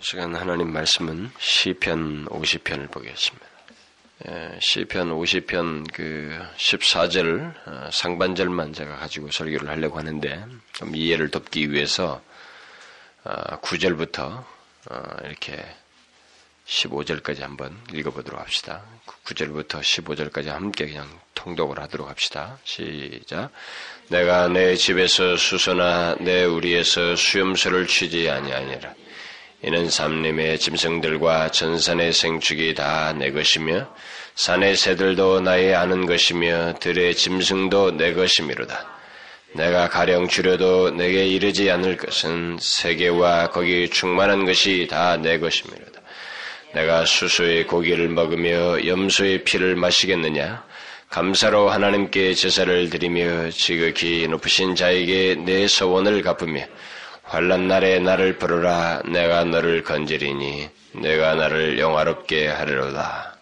시간 하나님 말씀은 시편 50편을 보겠습니다. 예, 시편 50편 그 14절 어, 상반절만 제가 가지고 설교를 하려고 하는데 좀 이해를 돕기 위해서 9절부터 어, 어, 이렇게 15절까지 한번 읽어보도록 합시다. 9절부터 15절까지 함께 그냥 통독을 하도록 합시다. 시작. 내가 내 집에서 수소나 내 우리에서 수염소를 취지 아니하니라. 이는 삼림의 짐승들과 전산의 생축이 다 내 것이며 산의 새들도 나의 아는 것이며 들의 짐승도 내 것이미로다. 내가 가령 줄여도 내게 이르지 않을 것은 세계와 거기 충만한 것이 다 내 것이미로다. 내가 수수의 고기를 먹으며 염소의 피를 마시겠느냐? 감사로 하나님께 제사를 드리며 지극히 높으신 자에게 내 서원을 갚으며 환란 날에 나를 부르라 내가 너를 건지리니 내가 나를 영화롭게 하리로다.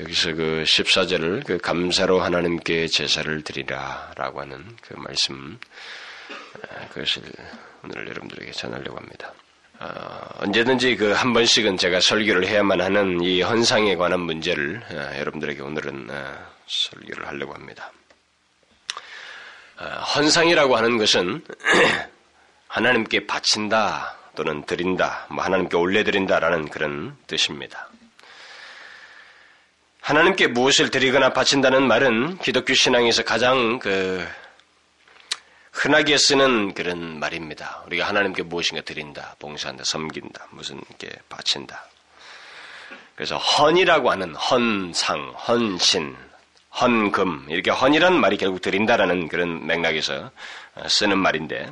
여기서 그 14절을 그 감사로 하나님께 제사를 드리라 라고 하는 그 말씀 그것을 오늘 여러분들에게 전하려고 합니다. 어, 언제든지 그 한 번씩은 제가 설교를 해야만 하는 이 헌상에 관한 문제를 어, 여러분들에게 오늘은 어, 설교를 하려고 합니다. 어, 헌상이라고 하는 것은 하나님께 바친다 또는 드린다, 뭐 하나님께 올려드린다라는 그런 뜻입니다. 하나님께 무엇을 드리거나 바친다는 말은 기독교 신앙에서 가장 그 흔하게 쓰는 그런 말입니다. 우리가 하나님께 무엇인가 드린다, 봉사한다, 섬긴다, 무슨 게 바친다. 그래서 헌이라고 하는 헌상, 헌신, 헌금 이렇게 헌이라는 말이 결국 드린다라는 그런 맥락에서 쓰는 말인데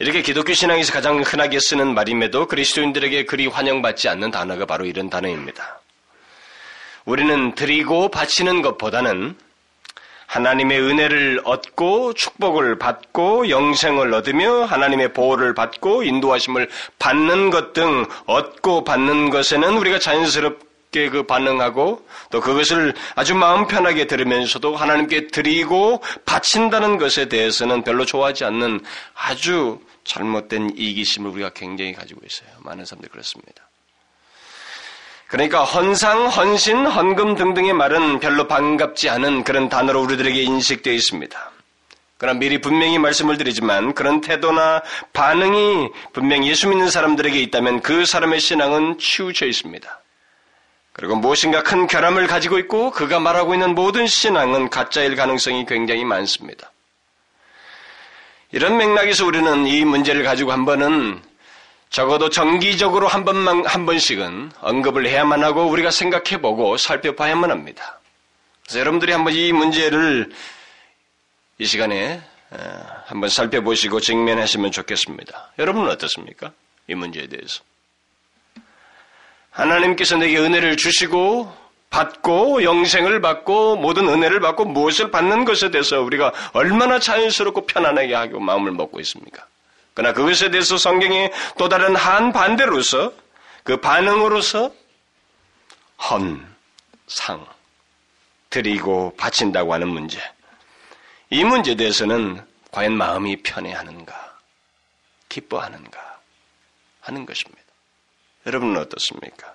이렇게 기독교 신앙에서 가장 흔하게 쓰는 말임에도 그리스도인들에게 그리 환영받지 않는 단어가 바로 이런 단어입니다. 우리는 드리고 바치는 것보다는 하나님의 은혜를 얻고 축복을 받고 영생을 얻으며 하나님의 보호를 받고 인도하심을 받는 것 등 얻고 받는 것에는 우리가 자연스럽 게 그 반응하고 또 그것을 아주 마음 편하게 들으면서도 하나님께 드리고 바친다는 것에 대해서는 별로 좋아하지 않는 아주 잘못된 이기심을 우리가 굉장히 가지고 있어요. 많은 사람들이 그렇습니다. 그러니까 헌상, 헌신, 헌금 등등의 말은 별로 반갑지 않은 그런 단어로 우리들에게 인식되어 있습니다. 그러나 미리 분명히 말씀을 드리지만 그런 태도나 반응이 분명 예수 믿는 사람들에게 있다면 그 사람의 신앙은 치우쳐 있습니다. 그리고 무엇인가 큰 결함을 가지고 있고 그가 말하고 있는 모든 신앙은 가짜일 가능성이 굉장히 많습니다. 이런 맥락에서 우리는 이 문제를 가지고 한 번은 적어도 정기적으로 한 번만, 한 번씩은 언급을 해야만 하고 우리가 생각해 보고 살펴봐야만 합니다. 그래서 여러분들이 한번 이 문제를 이 시간에 한번 살펴보시고 직면하시면 좋겠습니다. 여러분은 어떻습니까? 이 문제에 대해서. 하나님께서 내게 은혜를 주시고 받고 영생을 받고 모든 은혜를 받고 무엇을 받는 것에 대해서 우리가 얼마나 자연스럽고 편안하게 하고 마음을 먹고 있습니까? 그러나 그것에 대해서 성경이 또 다른 한 반대로서 그 반응으로서 헌, 상, 드리고 바친다고 하는 문제. 이 문제에 대해서는 과연 마음이 편해하는가, 기뻐하는가 하는 것입니다. 여러분은 어떻습니까?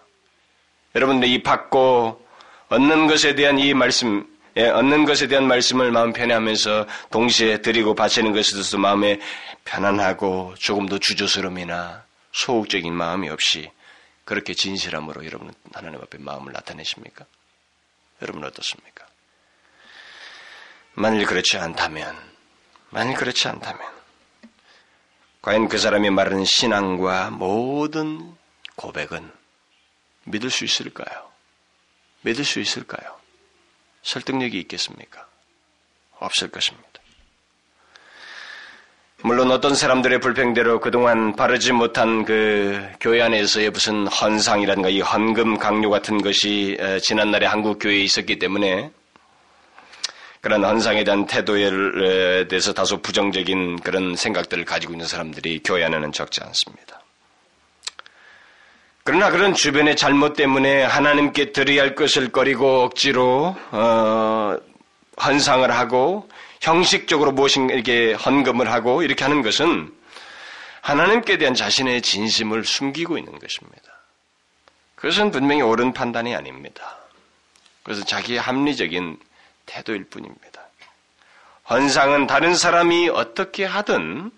여러분들 이 받고 얻는 것에 대한 이 말씀, 예, 얻는 것에 대한 말씀을 마음 편해하면서 동시에 드리고 바치는 것에 대해서 마음에 편안하고 조금 더 주저스러움이나 소극적인 마음이 없이 그렇게 진실함으로 여러분 하나님 앞에 마음을 나타내십니까? 여러분 어떻습니까? 만일 그렇지 않다면, 만일 그렇지 않다면, 과연 그 사람이 말하는 신앙과 모든 고백은 믿을 수 있을까요? 믿을 수 있을까요? 설득력이 있겠습니까? 없을 것입니다. 물론 어떤 사람들의 불평대로 그동안 바르지 못한 그 교회 안에서의 무슨 헌상이라든가 이 헌금 강요 같은 것이 지난날에 한국 교회에 있었기 때문에 그런 헌상에 대한 태도에 대해서 다소 부정적인 그런 생각들을 가지고 있는 사람들이 교회 안에는 적지 않습니다. 그러나 그런 주변의 잘못 때문에 하나님께 드려야 할 것을 꺼리고 억지로 어, 헌상을 하고 형식적으로 무엇인가 이렇게 헌금을 하고 이렇게 하는 것은 하나님께 대한 자신의 진심을 숨기고 있는 것입니다. 그것은 분명히 옳은 판단이 아닙니다. 그것은 자기의 합리적인 태도일 뿐입니다. 헌상은 다른 사람이 어떻게 하든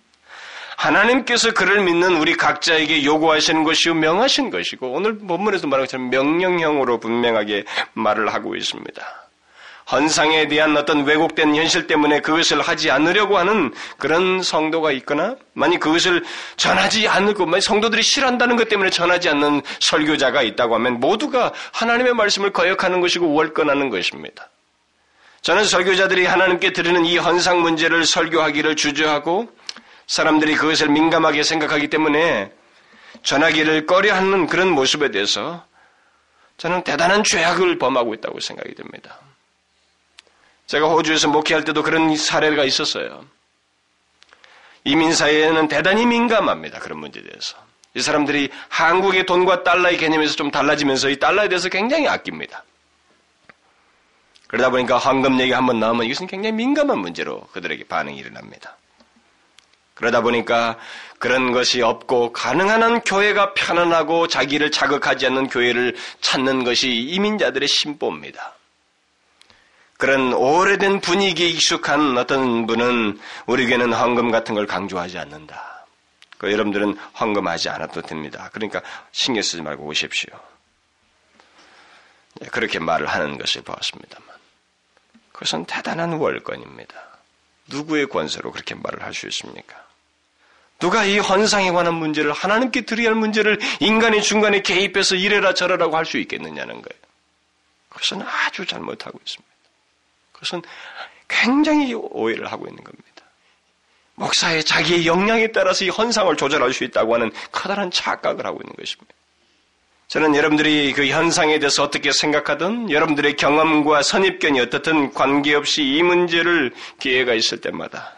하나님께서 그를 믿는 우리 각자에게 요구하시는 것이요 명하신 것이고 오늘 본문에서 말한 것처럼 명령형으로 분명하게 말을 하고 있습니다. 헌상에 대한 어떤 왜곡된 현실 때문에 그것을 하지 않으려고 하는 그런 성도가 있거나 만약 그것을 전하지 않고 만약 성도들이 싫어한다는 것 때문에 전하지 않는 설교자가 있다고 하면 모두가 하나님의 말씀을 거역하는 것이고 월권하는 것입니다. 저는 설교자들이 하나님께 드리는 이 헌상 문제를 설교하기를 주저하고 사람들이 그것을 민감하게 생각하기 때문에 전하기를 꺼려하는 그런 모습에 대해서 저는 대단한 죄악을 범하고 있다고 생각이 됩니다. 제가 호주에서 목회할 때도 그런 사례가 있었어요. 이민사회에는 대단히 민감합니다. 그런 문제에 대해서. 이 사람들이 한국의 돈과 달러의 개념에서 좀 달라지면서 이 달러에 대해서 굉장히 아낍니다. 그러다 보니까 황금 얘기 한번 나오면 이것은 굉장히 민감한 문제로 그들에게 반응이 일어납니다. 그러다 보니까 그런 것이 없고 가능한 한 교회가 편안하고 자기를 자극하지 않는 교회를 찾는 것이 이민자들의 심보입니다. 그런 오래된 분위기에 익숙한 어떤 분은 우리 교회는 황금 같은 걸 강조하지 않는다. 그 여러분들은 황금하지 않아도 됩니다. 그러니까 신경 쓰지 말고 오십시오. 네, 그렇게 말을 하는 것을 보았습니다만 그것은 대단한 월권입니다. 누구의 권세로 그렇게 말을 할 수 있습니까? 누가 이 헌상에 관한 문제를 하나님께 드려야 할 문제를 인간의 중간에 개입해서 이래라 저래라고 할 수 있겠느냐는 거예요. 그것은 아주 잘못하고 있습니다. 그것은 굉장히 오해를 하고 있는 겁니다. 목사의 자기의 역량에 따라서 이 헌상을 조절할 수 있다고 하는 커다란 착각을 하고 있는 것입니다. 저는 여러분들이 그 현상에 대해서 어떻게 생각하든 여러분들의 경험과 선입견이 어떻든 관계없이 이 문제를 기회가 있을 때마다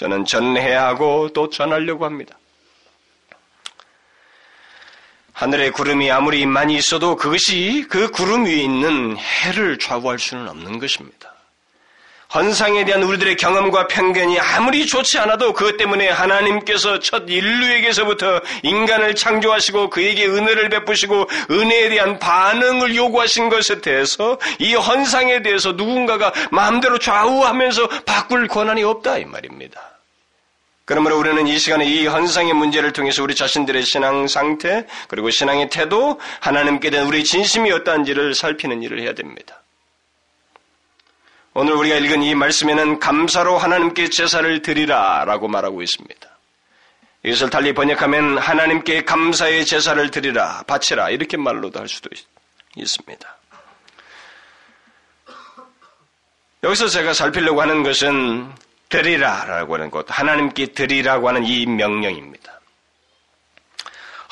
저는 전해야 하고 또 전하려고 합니다. 하늘에 구름이 아무리 많이 있어도 그것이 그 구름 위에 있는 해를 좌우할 수는 없는 것입니다. 헌상에 대한 우리들의 경험과 편견이 아무리 좋지 않아도 그것 때문에 하나님께서 첫 인류에게서부터 인간을 창조하시고 그에게 은혜를 베푸시고 은혜에 대한 반응을 요구하신 것에 대해서 이 헌상에 대해서 누군가가 마음대로 좌우하면서 바꿀 권한이 없다 이 말입니다. 그러므로 우리는 이 시간에 이 헌상의 문제를 통해서 우리 자신들의 신앙 상태 그리고 신앙의 태도 하나님께 대한 우리 진심이 어떠한지를 살피는 일을 해야 됩니다. 오늘 우리가 읽은 이 말씀에는 감사로 하나님께 제사를 드리라 라고 말하고 있습니다. 이것을 달리 번역하면 하나님께 감사의 제사를 드리라, 바치라, 이렇게 말로도 할 수도 있, 습니다 여기서 제가 살피려고 하는 것은 드리라라고 하는 것, 하나님께 드리라고 하는 이 명령입니다.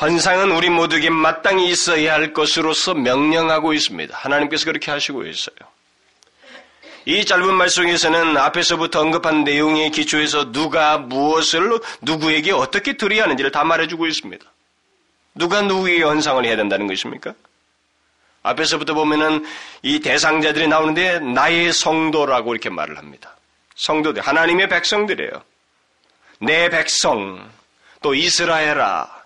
헌상은 우리 모두에게 마땅히 있어야 할 것으로서 명령하고 있습니다. 하나님께서 그렇게 하시고 있어요. 이 짧은 말씀에서는 앞에서부터 언급한 내용의 기초에서 누가 무엇을 누구에게 어떻게 드려야 하는지를 다 말해주고 있습니다. 누가 누구에게 헌상을 해야 된다는 것입니까? 앞에서부터 보면은 이 대상자들이 나오는데 나의 성도라고 이렇게 말을 합니다. 성도들, 하나님의 백성들이에요. 내 백성, 또 이스라엘아.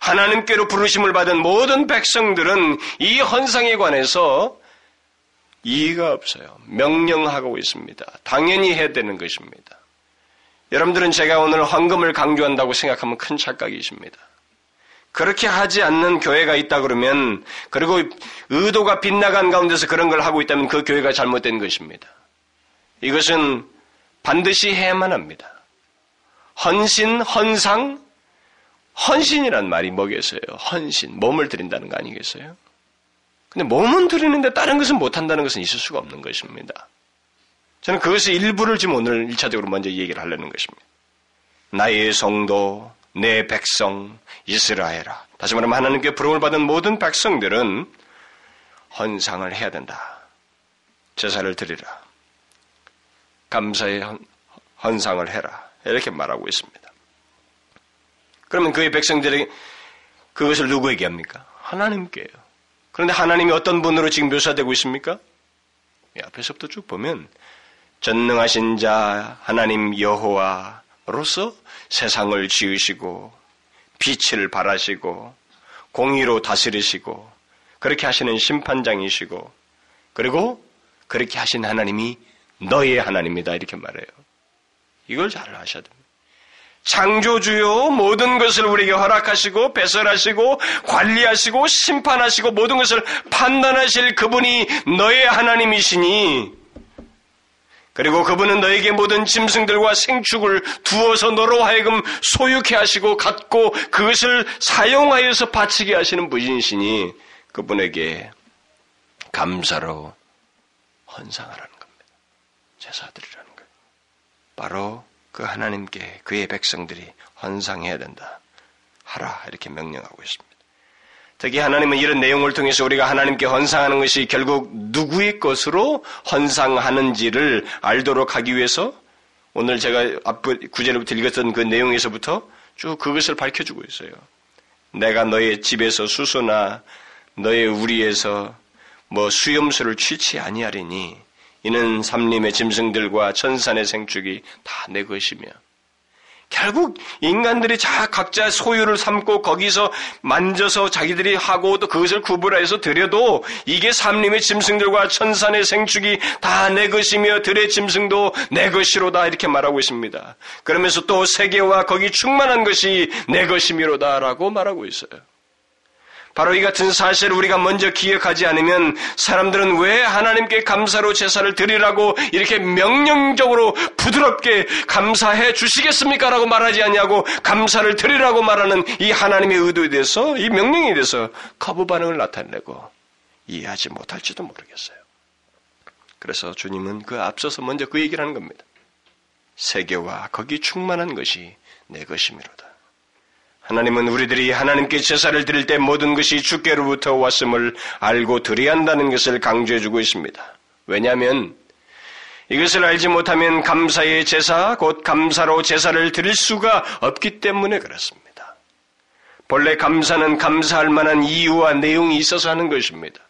하나님께로 부르심을 받은 모든 백성들은 이 헌상에 관해서 이의가 없어요. 명령하고 있습니다. 당연히 해야 되는 것입니다. 여러분들은 제가 오늘 황금을 강조한다고 생각하면 큰 착각이십니다. 그렇게 하지 않는 교회가 있다 그러면 그리고 의도가 빗나간 가운데서 그런 걸 하고 있다면 그 교회가 잘못된 것입니다. 이것은 반드시 해야만 합니다. 헌신, 헌상, 헌신이란 말이 뭐겠어요? 헌신, 몸을 드린다는 거 아니겠어요? 근데 몸은 드리는데 다른 것은 못한다는 것은 있을 수가 없는 것입니다. 저는 그것의 일부를 지금 오늘 1차적으로 먼저 얘기를 하려는 것입니다. 나의 성도, 내 백성, 이스라엘아. 다시 말하면 하나님께 부름을 받은 모든 백성들은 헌상을 해야 된다. 제사를 드리라. 감사의 헌상을 해라. 이렇게 말하고 있습니다. 그러면 그의 백성들이 그것을 누구에게 합니까? 하나님께요. 그런데 하나님이 어떤 분으로 지금 묘사되고 있습니까? 앞에서부터 쭉 보면 전능하신 자 하나님 여호와 로서 세상을 지으시고 빛을 발하시고 공의로 다스리시고 그렇게 하시는 심판장이시고 그리고 그렇게 하신 하나님이 너의 하나님이다 이렇게 말해요. 이걸 잘 아셔야 됩니다. 창조주요 모든 것을 우리에게 허락하시고 배설하시고 관리하시고 심판하시고 모든 것을 판단하실 그분이 너의 하나님이시니 그리고 그분은 너에게 모든 짐승들과 생축을 두어서 너로 하여금 소유케 하시고 갖고 그것을 사용하여서 바치게 하시는 분이시니 그분에게 감사로 헌상하라는 겁니다. 제사드리라는 거예요. 바로 그 하나님께 그의 백성들이 헌상해야 된다. 하라 이렇게 명령하고 있습니다. 특히 하나님은 이런 내용을 통해서 우리가 하나님께 헌상하는 것이 결국 누구의 것으로 헌상하는지를 알도록 하기 위해서 오늘 제가 앞 구절부터 읽었던 그 내용에서부터 쭉 그것을 밝혀주고 있어요. 내가 너의 집에서 수소나 너의 우리에서 뭐 수염수를 취치 아니하리니 이는 삼림의 짐승들과 천산의 생축이 다 내 것이며 결국 인간들이 자 각자 소유를 삼고 거기서 만져서 자기들이 하고 또 그것을 구분해서 드려도 이게 삼림의 짐승들과 천산의 생축이 다 내 것이며 들의 짐승도 내 것이로다 이렇게 말하고 있습니다. 그러면서 또 세계와 거기 충만한 것이 내 것이미로다라고 말하고 있어요. 바로 이 같은 사실을 우리가 먼저 기억하지 않으면 사람들은 왜 하나님께 감사로 제사를 드리라고 이렇게 명령적으로 부드럽게 감사해 주시겠습니까? 라고 말하지 않냐고 감사를 드리라고 말하는 이 하나님의 의도에 대해서 이 명령에 대해서 거부 반응을 나타내고 이해하지 못할지도 모르겠어요. 그래서 주님은 그 앞서서 먼저 그 얘기를 하는 겁니다. 세계와 거기 충만한 것이 내 것이미로다. 하나님은 우리들이 하나님께 제사를 드릴 때 모든 것이 주께로부터 왔음을 알고 드려야 한다는 것을 강조해주고 있습니다. 왜냐하면 이것을 알지 못하면 감사의 제사, 곧 감사로 제사를 드릴 수가 없기 때문에 그렇습니다. 본래 감사는 감사할 만한 이유와 내용이 있어서 하는 것입니다.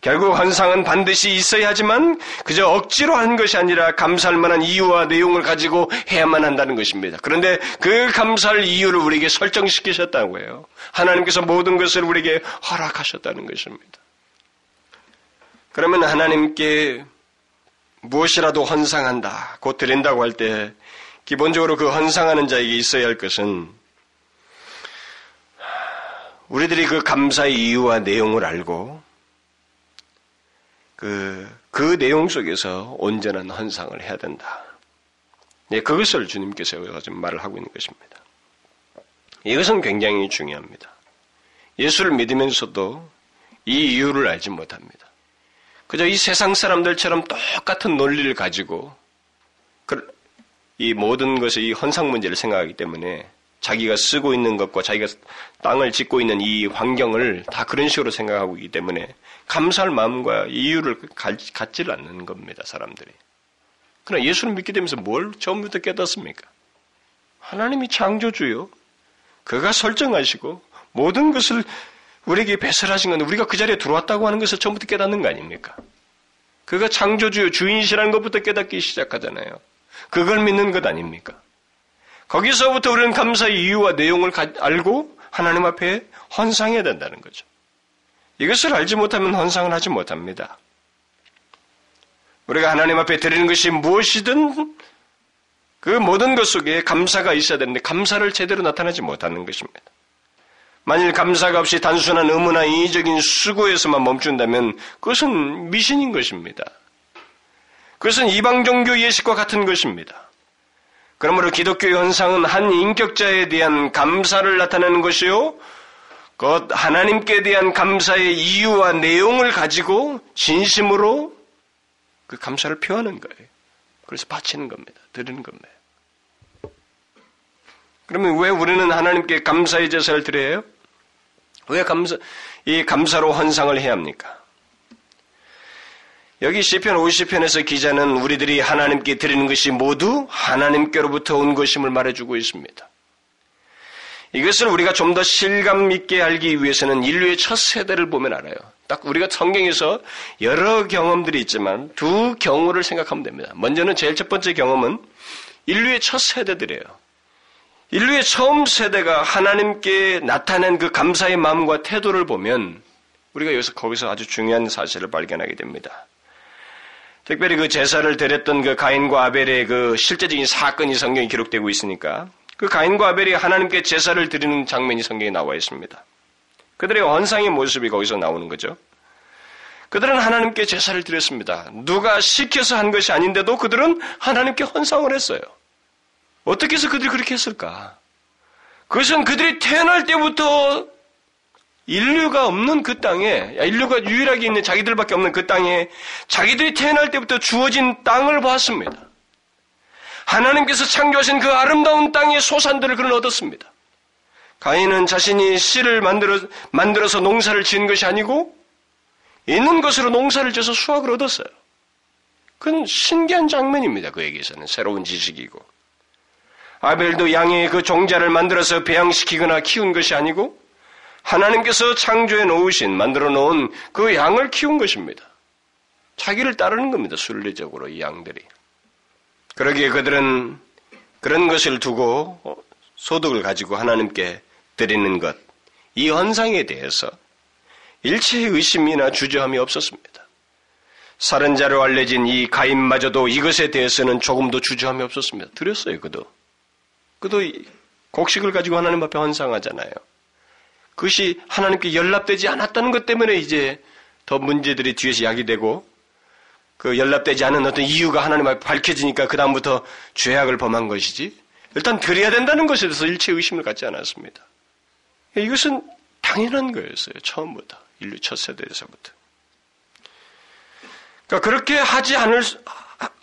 결국 헌상은 반드시 있어야 하지만 그저 억지로 한 것이 아니라 감사할 만한 이유와 내용을 가지고 해야만 한다는 것입니다. 그런데 그 감사할 이유를 우리에게 설정시키셨다고 해요. 하나님께서 모든 것을 우리에게 허락하셨다는 것입니다. 그러면 하나님께 무엇이라도 헌상한다, 곧 드린다고 할 때 기본적으로 그 헌상하는 자에게 있어야 할 것은 우리들이 그 감사의 이유와 내용을 알고 그, 그 내용 속에서 온전한 헌상을 해야 된다. 네, 그것을 주님께서 지금 말을 하고 있는 것입니다. 이것은 굉장히 중요합니다. 예수를 믿으면서도 이 이유를 알지 못합니다. 그저 이 세상 사람들처럼 똑같은 논리를 가지고 그, 이 모든 것의 이 헌상 문제를 생각하기 때문에 자기가 쓰고 있는 것과 자기가 땅을 짓고 있는 이 환경을 다 그런 식으로 생각하고 있기 때문에 감사할 마음과 이유를 갖지를 않는 겁니다, 사람들이. 그러나 예수를 믿게 되면서 뭘 처음부터 깨닫습니까? 하나님이 창조주요. 그가 설정하시고 모든 것을 우리에게 배설하신 건 우리가 그 자리에 들어왔다고 하는 것을 처음부터 깨닫는 거 아닙니까? 그가 창조주요, 주인이시라는 것부터 깨닫기 시작하잖아요. 그걸 믿는 것 아닙니까? 거기서부터 우리는 감사의 이유와 내용을 알고 하나님 앞에 헌상해야 된다는 거죠. 이것을 알지 못하면 헌상을 하지 못합니다. 우리가 하나님 앞에 드리는 것이 무엇이든 그 모든 것 속에 감사가 있어야 되는데 감사를 제대로 나타내지 못하는 것입니다. 만일 감사가 없이 단순한 의무나 인위적인 수고에서만 멈춘다면 그것은 미신인 것입니다. 그것은 이방 종교 예식과 같은 것입니다. 그러므로 기독교 현상은 한 인격자에 대한 감사를 나타내는 것이요. 곧 하나님께 대한 감사의 이유와 내용을 가지고 진심으로 그 감사를 표하는 거예요. 그래서 바치는 겁니다. 드리는 겁니다. 그러면 왜 우리는 하나님께 감사의 제사를 드려요? 왜 감사, 이 감사로 헌상을 해야 합니까? 여기 시편 50편에서 기자는 우리들이 하나님께 드리는 것이 모두 하나님께로부터 온 것임을 말해주고 있습니다. 이것을 우리가 좀 더 실감 있게 알기 위해서는 인류의 첫 세대를 보면 알아요. 딱 우리가 성경에서 여러 경험들이 있지만 두 경우를 생각하면 됩니다. 먼저는 제일 첫 번째 경험은 인류의 첫 세대들이에요. 인류의 처음 세대가 하나님께 나타낸 그 감사의 마음과 태도를 보면 우리가 여기서 거기서 아주 중요한 사실을 발견하게 됩니다. 특별히 그 제사를 드렸던 그 가인과 아벨의 그 실제적인 사건이 성경에 기록되고 있으니까 그 가인과 아벨이 하나님께 제사를 드리는 장면이 성경에 나와 있습니다. 그들의 헌상의 모습이 거기서 나오는 거죠. 그들은 하나님께 제사를 드렸습니다. 누가 시켜서 한 것이 아닌데도 그들은 하나님께 헌상을 했어요. 어떻게 해서 그들이 그렇게 했을까? 그것은 그들이 태어날 때부터 인류가 없는 그 땅에, 인류가 유일하게 있는 자기들밖에 없는 그 땅에 자기들이 태어날 때부터 주어진 땅을 보았습니다. 하나님께서 창조하신 그 아름다운 땅의 소산들을 그는 얻었습니다. 가인은 자신이 씨를 만들어, 만들어서 농사를 지은 것이 아니고 있는 것으로 농사를 지어서 수확을 얻었어요. 그건 신기한 장면입니다. 그에게서는 새로운 지식이고. 아벨도 양의 그 종자를 만들어서 배양시키거나 키운 것이 아니고 하나님께서 창조해 놓으신 만들어 놓은 그 양을 키운 것입니다. 자기를 따르는 겁니다. 순리적으로 이 양들이. 그러기에 그들은 그런 것을 두고 소득을 가지고 하나님께 드리는 것, 이 헌상에 대해서 일체의 의심이나 주저함이 없었습니다. 살인자로 알려진 이 가인마저도 이것에 대해서는 조금도 주저함이 없었습니다. 드렸어요, 그도. 그도 곡식을 가지고 하나님 앞에 헌상하잖아요. 그것이 하나님께 연락되지 않았다는 것 때문에 이제 더 문제들이 뒤에서 야기되고 그 연락되지 않은 어떤 이유가 하나님 앞에 밝혀지니까 그다음부터 죄악을 범한 것이지 일단 드려야 된다는 것에 대해서 일체 의심을 갖지 않았습니다. 이것은 당연한 거였어요. 처음부터. 인류 첫 세대에서부터. 그러니까 그렇게 하지 않을,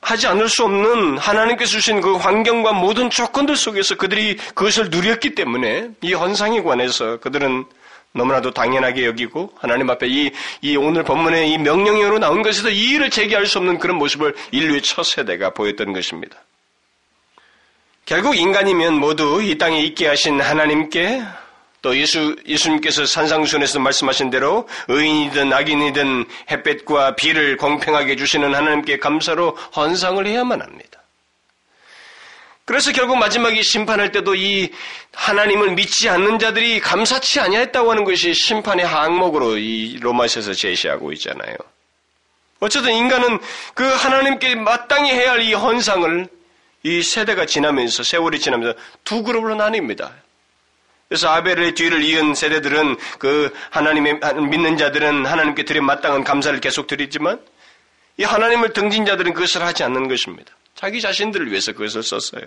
하지 않을 수 없는 하나님께서 주신 그 환경과 모든 조건들 속에서 그들이 그것을 누렸기 때문에 이 헌상에 관해서 그들은 너무나도 당연하게 여기고 하나님 앞에 이, 이 오늘 본문의 이 명령으로 나온 것에서 이의를 제기할 수 없는 그런 모습을 인류의 첫 세대가 보였던 것입니다. 결국 인간이면 모두 이 땅에 있게 하신 하나님께 또 예수, 예수님께서 산상순에서 말씀하신 대로 의인이든 악인이든 햇볕과 비를 공평하게 주시는 하나님께 감사로 헌상을 해야만 합니다. 그래서 결국 마지막에 심판할 때도 이 하나님을 믿지 않는 자들이 감사치 아니했다고 하는 것이 심판의 항목으로 이 로마서에서 제시하고 있잖아요. 어쨌든 인간은 그 하나님께 마땅히 해야 할 이 헌상을 이 세대가 지나면서 세월이 지나면서 두 그룹으로 나뉩니다. 그래서 아벨의 뒤를 이은 세대들은 그 하나님의 믿는 자들은 하나님께 드린 마땅한 감사를 계속 드리지만 이 하나님을 등진 자들은 그것을 하지 않는 것입니다. 자기 자신들을 위해서 그것을 썼어요.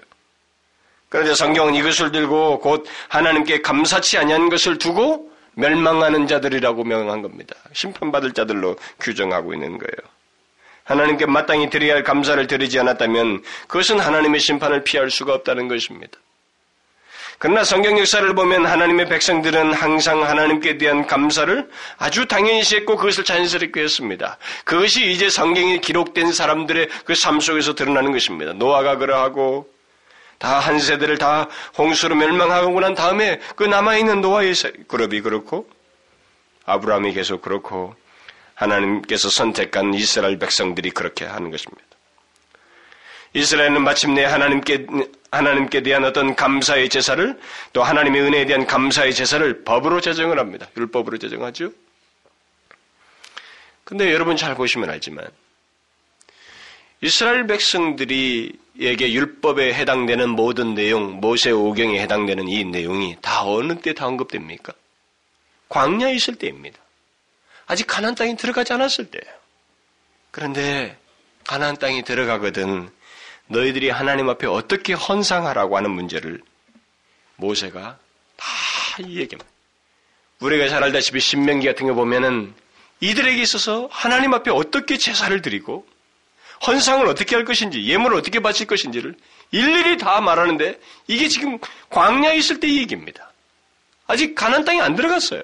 그런데 성경은 이것을 들고 곧 하나님께 감사치 아니한 것을 두고 멸망하는 자들이라고 명한 겁니다. 심판받을 자들로 규정하고 있는 거예요. 하나님께 마땅히 드려야 할 감사를 드리지 않았다면 그것은 하나님의 심판을 피할 수가 없다는 것입니다. 그러나 성경 역사를 보면 하나님의 백성들은 항상 하나님께 대한 감사를 아주 당연시 했고 그것을 자연스럽게 했습니다. 그것이 이제 성경에 기록된 사람들의 그 삶 속에서 드러나는 것입니다. 노아가 그러하고 다 한 세대를 다 홍수로 멸망하고 난 다음에 그 남아있는 노아의 그룹이 그렇고 아브라함이 계속 그렇고 하나님께서 선택한 이스라엘 백성들이 그렇게 하는 것입니다. 이스라엘은 마침내 하나님께, 하나님께 대한 어떤 감사의 제사를 또 하나님의 은혜에 대한 감사의 제사를 법으로 제정을 합니다. 율법으로 제정하죠. 근데 여러분 잘 보시면 알지만 이스라엘 백성들이에게 율법에 해당되는 모든 내용, 모세 오경에 해당되는 이 내용이 다 어느 때 다 언급됩니까? 광야에 있을 때입니다. 아직 가나안 땅에 들어가지 않았을 때예요. 그런데 가나안 땅에 들어가거든 너희들이 하나님 앞에 어떻게 헌상하라고 하는 문제를 모세가 다 얘기합니다. 우리가 잘 알다시피 신명기 같은 거 보면은 이들에게 있어서 하나님 앞에 어떻게 제사를 드리고 헌상을 어떻게 할 것인지 예물을 어떻게 바칠 것인지를 일일이 다 말하는데 이게 지금 광야에 있을 때 얘기입니다. 아직 가난 땅에 안 들어갔어요.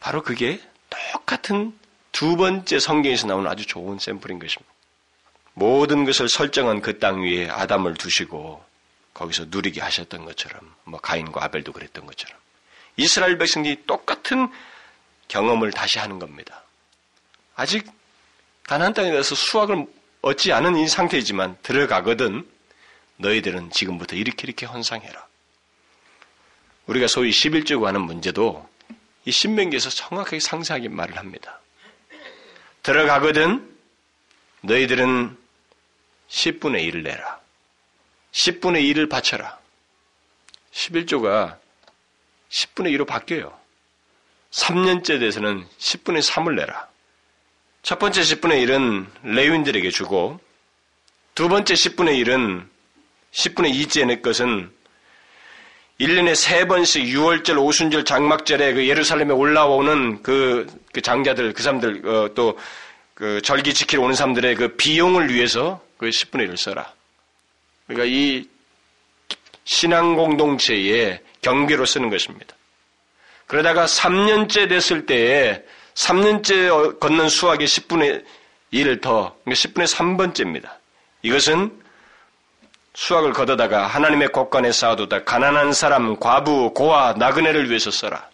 바로 그게 똑같은 두 번째 성경에서 나오는 아주 좋은 샘플인 것입니다. 모든 것을 설정한 그 땅 위에 아담을 두시고 거기서 누리게 하셨던 것처럼 뭐 가인과 아벨도 그랬던 것처럼 이스라엘 백성들이 똑같은 경험을 다시 하는 겁니다. 아직 가나안 땅에 대해서 수확을 얻지 않은 이 상태이지만 들어가거든 너희들은 지금부터 이렇게 이렇게 헌상해라. 우리가 소위 11조고 하는 문제도 이 신명기에서 정확하게 상세하게 말을 합니다. 들어가거든 너희들은 10분의 1을 내라. 10분의 1을 바쳐라. 11조가 10분의 1로 바뀌어요. 3년째 돼서는 10분의 3을 내라. 첫 번째 10분의 1은 레윈들에게 주고 두 번째 10분의 1은 10분의 2째 낼 것은 1년에 세 번씩 6월절, 오순절, 장막절에 그 예루살렘에 올라오는 그, 그 장자들, 그 사람들, 어, 또 그 절기 지키러 오는 사람들의 그 비용을 위해서 그 10분의 1을 써라. 그러니까 이 신앙 공동체의 경비로 쓰는 것입니다. 그러다가 3년째 됐을 때에 3년째 걷는 수학의 10분의 1을 더, 그러니까 10분의 3번째입니다. 이것은 수학을 걷어다가 하나님의 곳간에 쌓아두다 가난한 사람, 과부, 고아, 나그네를 위해서 써라.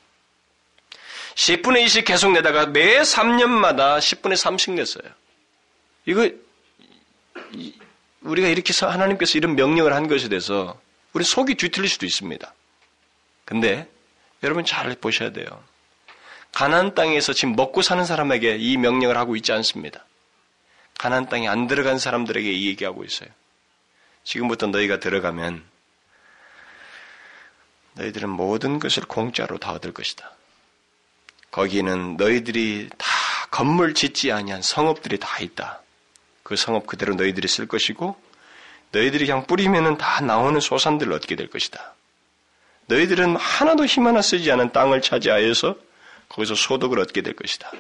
10분의 2씩 계속 내다가 매 3년마다 10분의 3씩 냈어요. 이거 우리가 이렇게 하나님께서 이런 명령을 한 것에 대해서 우리 속이 뒤틀릴 수도 있습니다. 근데 여러분 잘 보셔야 돼요. 가난 땅에서 지금 먹고 사는 사람에게 이 명령을 하고 있지 않습니다. 가난 땅에 안 들어간 사람들에게 이 얘기하고 있어요. 지금부터 너희가 들어가면 너희들은 모든 것을 공짜로 다 얻을 것이다. 거기는 너희들이 다 건물 짓지 아니한 성읍들이 다 있다. 그 성읍 그대로 너희들이 쓸 것이고 너희들이 그냥 뿌리면은 다 나오는 소산들을 얻게 될 것이다. 너희들은 하나도 힘 하나 쓰지 않은 땅을 차지하여서 거기서 소득을 얻게 될 것이다.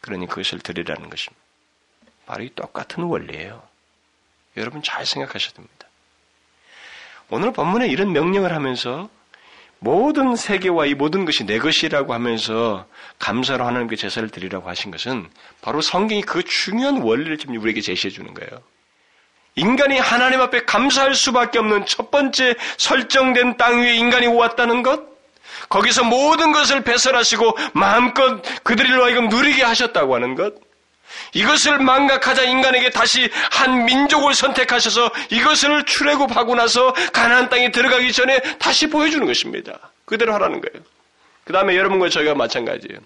그러니 그것을 드리라는 것입니다. 바로 이 똑같은 원리예요. 여러분 잘 생각하셔야 됩니다. 오늘 본문에 이런 명령을 하면서 모든 세계와 이 모든 것이 내 것이라고 하면서 감사로 하나님께 제사를 드리라고 하신 것은 바로 성경이 그 중요한 원리를 지금 우리에게 제시해 주는 거예요. 인간이 하나님 앞에 감사할 수밖에 없는 첫 번째 설정된 땅 위에 인간이 오았다는 것, 거기서 모든 것을 배설하시고 마음껏 그들로 하여금 누리게 하셨다고 하는 것, 이것을 망각하자 인간에게 다시 한 민족을 선택하셔서 이것을 출애굽하고 나서 가나안 땅에 들어가기 전에 다시 보여주는 것입니다. 그대로 하라는 거예요. 그 다음에 여러분과 저희가 마찬가지예요.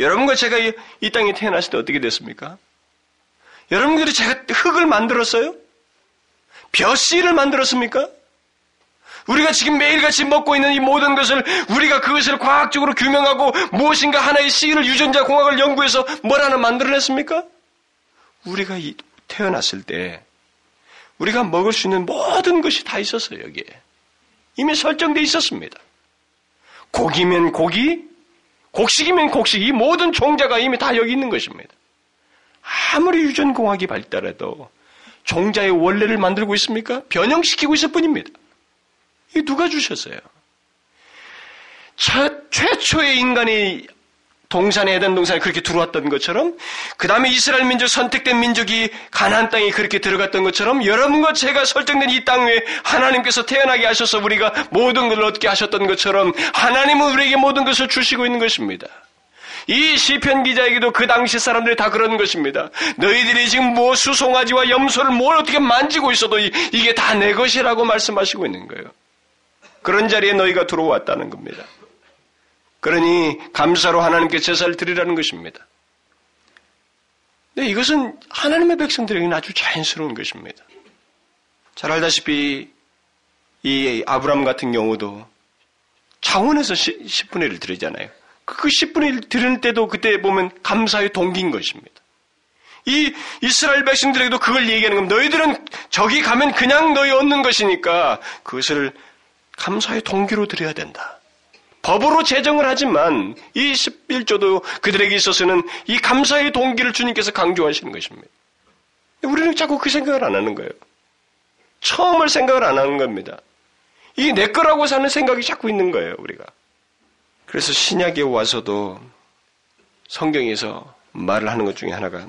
여러분과 제가 이, 이 땅에 태어났을 때 어떻게 됐습니까? 여러분들이 제가 흙을 만들었어요? 벼씨를 만들었습니까? 우리가 지금 매일같이 먹고 있는 이 모든 것을 우리가 그것을 과학적으로 규명하고 무엇인가 하나의 씨를 유전자 공학을 연구해서 뭘 하나 만들어냈습니까? 우리가 태어났을 때 우리가 먹을 수 있는 모든 것이 다 있었어요, 여기에. 이미 설정되어 있었습니다. 고기면 고기, 곡식이면 곡식, 이 모든 종자가 이미 다 여기 있는 것입니다. 아무리 유전공학이 발달해도 종자의 원래를 만들고 있습니까? 변형시키고 있을 뿐입니다. 이 누가 주셨어요? 첫, 최초의 인간이 동산에 에덴 동산에 그렇게 들어왔던 것처럼 그 다음에 이스라엘 민족 선택된 민족이 가나안 땅에 그렇게 들어갔던 것처럼 여러분과 제가 설정된 이 땅 위에 하나님께서 태어나게 하셔서 우리가 모든 걸 얻게 하셨던 것처럼 하나님은 우리에게 모든 것을 주시고 있는 것입니다. 이 시편 기자에게도 그 당시 사람들이 다 그런 것입니다. 너희들이 지금 뭐 수송아지와 염소를 뭘 어떻게 만지고 있어도 이게 다 내 것이라고 말씀하시고 있는 거예요. 그런 자리에 너희가 들어왔다는 겁니다. 그러니 감사로 하나님께 제사를 드리라는 것입니다. 네, 이것은 하나님의 백성들에게는 아주 자연스러운 것입니다. 잘 알다시피 이 아브람 같은 경우도 창원에서 10분의 1을 드리잖아요. 그 10분의 1 드릴 때도 그때 보면 감사의 동기인 것입니다. 이 이스라엘 백성들에게도 그걸 얘기하는 겁니다. 너희들은 저기 가면 그냥 너희 얻는 것이니까 그것을 감사의 동기로 드려야 된다. 법으로 제정을 하지만 이 11조도 그들에게 있어서는 이 감사의 동기를 주님께서 강조하시는 것입니다. 우리는 자꾸 그 생각을 안 하는 거예요. 처음을 생각을 안 하는 겁니다. 이게 내 거라고 사는 생각이 자꾸 있는 거예요, 우리가. 그래서 신약에 와서도 성경에서 말을 하는 것 중에 하나가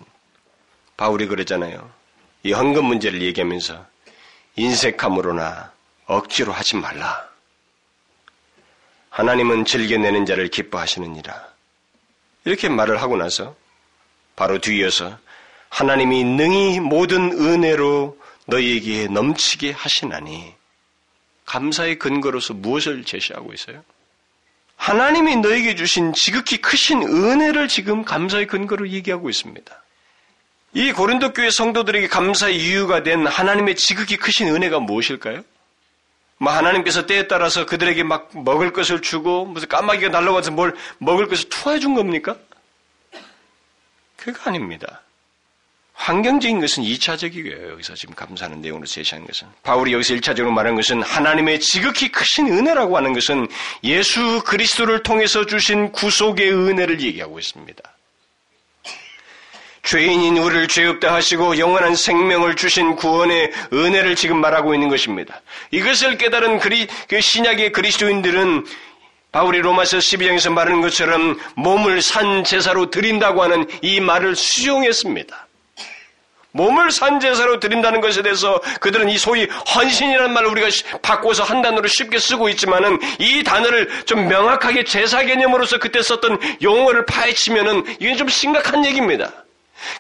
바울이 그랬잖아요. 이 헌금 문제를 얘기하면서 인색함으로나 억지로 하지 말라. 하나님은 즐겨내는 자를 기뻐하시느니라. 이렇게 말을 하고 나서 바로 뒤이어서 하나님이 능히 모든 은혜로 너희에게 넘치게 하시나니 감사의 근거로서 무엇을 제시하고 있어요? 하나님이 너에게 주신 지극히 크신 은혜를 지금 감사의 근거로 얘기하고 있습니다. 이 고린도 교회 성도들에게 감사의 이유가 된 하나님의 지극히 크신 은혜가 무엇일까요? 뭐 하나님께서 때에 따라서 그들에게 막 먹을 것을 주고 무슨 까마귀가 날라와서 뭘 먹을 것을 투하해 준 겁니까? 그거 아닙니다. 환경적인 것은 2차적이고요. 여기서 지금 감사하는 내용으로 제시하는 것은. 바울이 여기서 1차적으로 말한 것은 하나님의 지극히 크신 은혜라고 하는 것은 예수 그리스도를 통해서 주신 구속의 은혜를 얘기하고 있습니다. 죄인인 우리를 죄 없다 하시고 영원한 생명을 주신 구원의 은혜를 지금 말하고 있는 것입니다. 이것을 깨달은 그리, 그 신약의 그리스도인들은 바울이 로마서 12장에서 말하는 것처럼 몸을 산 제사로 드린다고 하는 이 말을 수용했습니다. 몸을 산 제사로 드린다는 것에 대해서 그들은 이 소위 헌신이라는 말을 우리가 바꿔서 한 단어로 쉽게 쓰고 있지만은 이 단어를 좀 명확하게 제사 개념으로서 그때 썼던 용어를 파헤치면은 이건 좀 심각한 얘기입니다.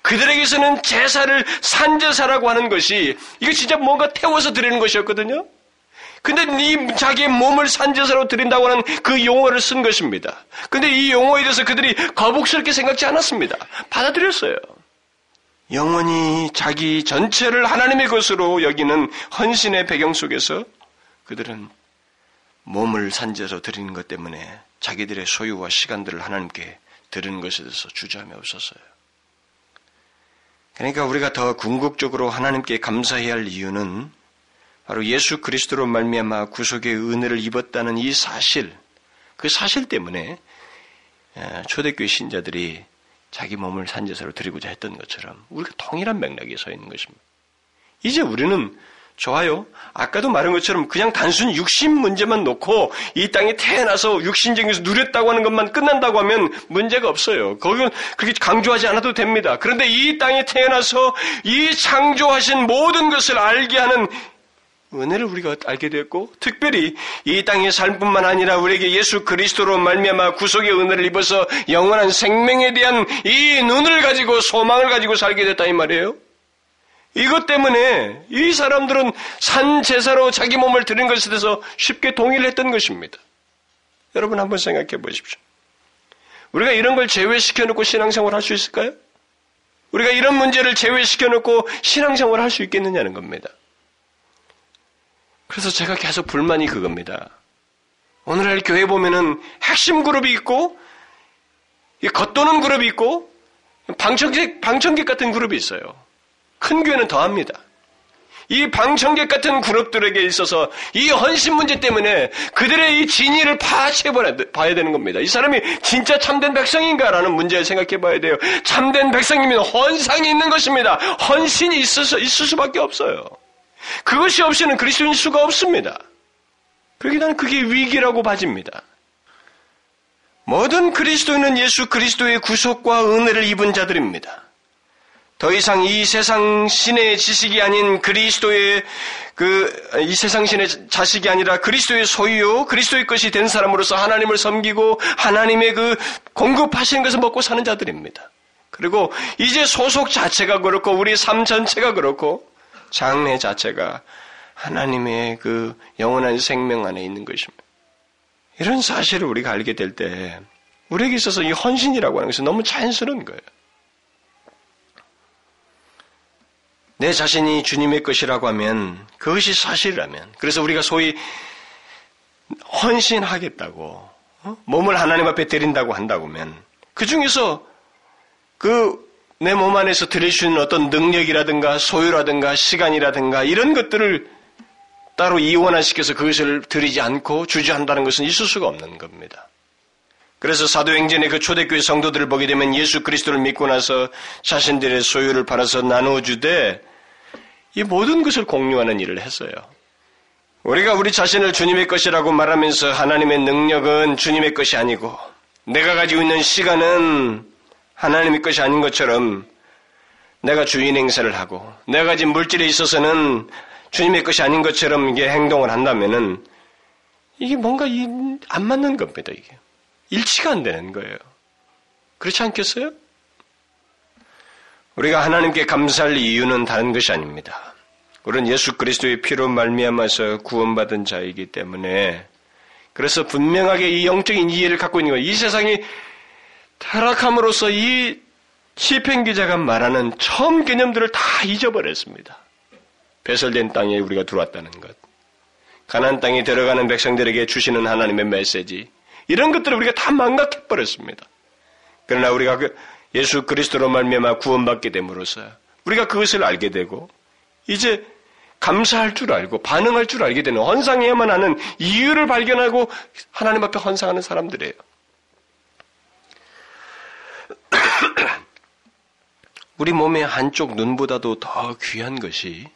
그들에게서는 제사를 산제사라고 하는 것이 이거 진짜 뭔가 태워서 드리는 것이었거든요. 근데 이 자기의 몸을 산제사로 드린다고 하는 그 용어를 쓴 것입니다. 근데 이 용어에 대해서 그들이 거북스럽게 생각지 않았습니다. 받아들였어요. 영원히 자기 전체를 하나님의 것으로 여기는 헌신의 배경 속에서 그들은 몸을 산제로 드리는 것 때문에 자기들의 소유와 시간들을 하나님께 드리는 것에 대해서 주저함이 없었어요. 그러니까 우리가 더 궁극적으로 하나님께 감사해야 할 이유는 바로 예수 그리스도로 말미암아 구속의 은혜를 입었다는 이 사실, 그 사실 때문에 초대교회 신자들이 자기 몸을 산제사로 드리고자 했던 것처럼 우리가 동일한 맥락에 서 있는 것입니다. 이제 우리는 좋아요. 아까도 말한 것처럼 그냥 단순 육신 문제만 놓고 이 땅에 태어나서 육신적에서 누렸다고 하는 것만 끝난다고 하면 문제가 없어요. 거기는 그렇게 강조하지 않아도 됩니다. 그런데 이 땅에 태어나서 이 창조하신 모든 것을 알게 하는 은혜를 우리가 알게 됐고 특별히 이 땅의 삶뿐만 아니라 우리에게 예수 그리스도로 말미암아 구속의 은혜를 입어서 영원한 생명에 대한 이 눈을 가지고 소망을 가지고 살게 됐다 이 말이에요. 이것 때문에 이 사람들은 산 제사로 자기 몸을 드린 것에 대해서 쉽게 동의를 했던 것입니다. 여러분 한번 생각해 보십시오. 우리가 이런 걸 제외시켜 놓고 신앙생활 할 수 있을까요? 우리가 이런 문제를 제외시켜 놓고 신앙생활 할 수 있겠느냐는 겁니다. 그래서 제가 계속 불만이 그겁니다. 오늘날 교회 보면은 핵심 그룹이 있고, 겉도는 그룹이 있고, 방청객, 방청객 같은 그룹이 있어요. 큰 교회는 더합니다. 이 방청객 같은 그룹들에게 있어서 이 헌신 문제 때문에 그들의 이 진위를 파헤쳐 봐야 되는 겁니다. 이 사람이 진짜 참된 백성인가라는 문제를 생각해 봐야 돼요. 참된 백성이면 헌상이 있는 것입니다. 헌신이 있어서 있을 수밖에 없어요. 그것이 없이는 그리스도인 수가 없습니다. 그렇게 나는 그게 위기라고 봐집니다. 모든 그리스도인은 예수 그리스도의 구속과 은혜를 입은 자들입니다. 더 이상 이 세상 신의 지식이 아닌 그리스도의 그 이 세상 신의 자식이 아니라 그리스도의 소유, 그리스도의 것이 된 사람으로서 하나님을 섬기고 하나님의 그 공급하시는 것을 먹고 사는 자들입니다. 그리고 이제 소속 자체가 그렇고 우리 삶 전체가 그렇고 장래 자체가 하나님의 그 영원한 생명 안에 있는 것입니다. 이런 사실을 우리가 알게 될 때 우리에게 있어서 이 헌신이라고 하는 것은 너무 자연스러운 거예요. 내 자신이 주님의 것이라고 하면 그것이 사실이라면 그래서 우리가 소위 헌신하겠다고 어? 몸을 하나님 앞에 드린다고 한다고 하면 그 중에서 그 내 몸 안에서 드릴 수 있는 어떤 능력이라든가 소유라든가 시간이라든가 이런 것들을 따로 이원화시켜서 그것을 드리지 않고 주지한다는 것은 있을 수가 없는 겁니다. 그래서 사도행전의 그 초대교회 성도들을 보게 되면 예수 그리스도를 믿고 나서 자신들의 소유를 팔아서 나누어 주되 이 모든 것을 공유하는 일을 했어요. 우리가 우리 자신을 주님의 것이라고 말하면서 하나님의 능력은 주님의 것이 아니고 내가 가지고 있는 시간은 하나님의 것이 아닌 것처럼 내가 주인 행세를 하고 내가 가진 물질에 있어서는 주님의 것이 아닌 것처럼 이게 행동을 한다면은 이게 뭔가 안 맞는 겁니다, 이게. 일치가 안 되는 거예요. 그렇지 않겠어요? 우리가 하나님께 감사할 이유는 다른 것이 아닙니다. 우리는 예수 그리스도의 피로 말미암아서 구원받은 자이기 때문에 그래서 분명하게 이 영적인 이해를 갖고 있는 거예요. 이 세상이 타락함으로써 이 시편 기자가 말하는 처음 개념들을 다 잊어버렸습니다. 배설된 땅에 우리가 들어왔다는 것. 가난 땅에 들어가는 백성들에게 주시는 하나님의 메시지. 이런 것들을 우리가 다 망각해 버렸습니다. 그러나 우리가 그 예수 그리스도로 말미암아 구원받게 됨으로써 우리가 그것을 알게 되고 이제 감사할 줄 알고 반응할 줄 알게 되는 헌상해야만 하는 이유를 발견하고 하나님 앞에 헌상하는 사람들이에요. 우리 몸의 한쪽 눈보다도 더 귀한 것이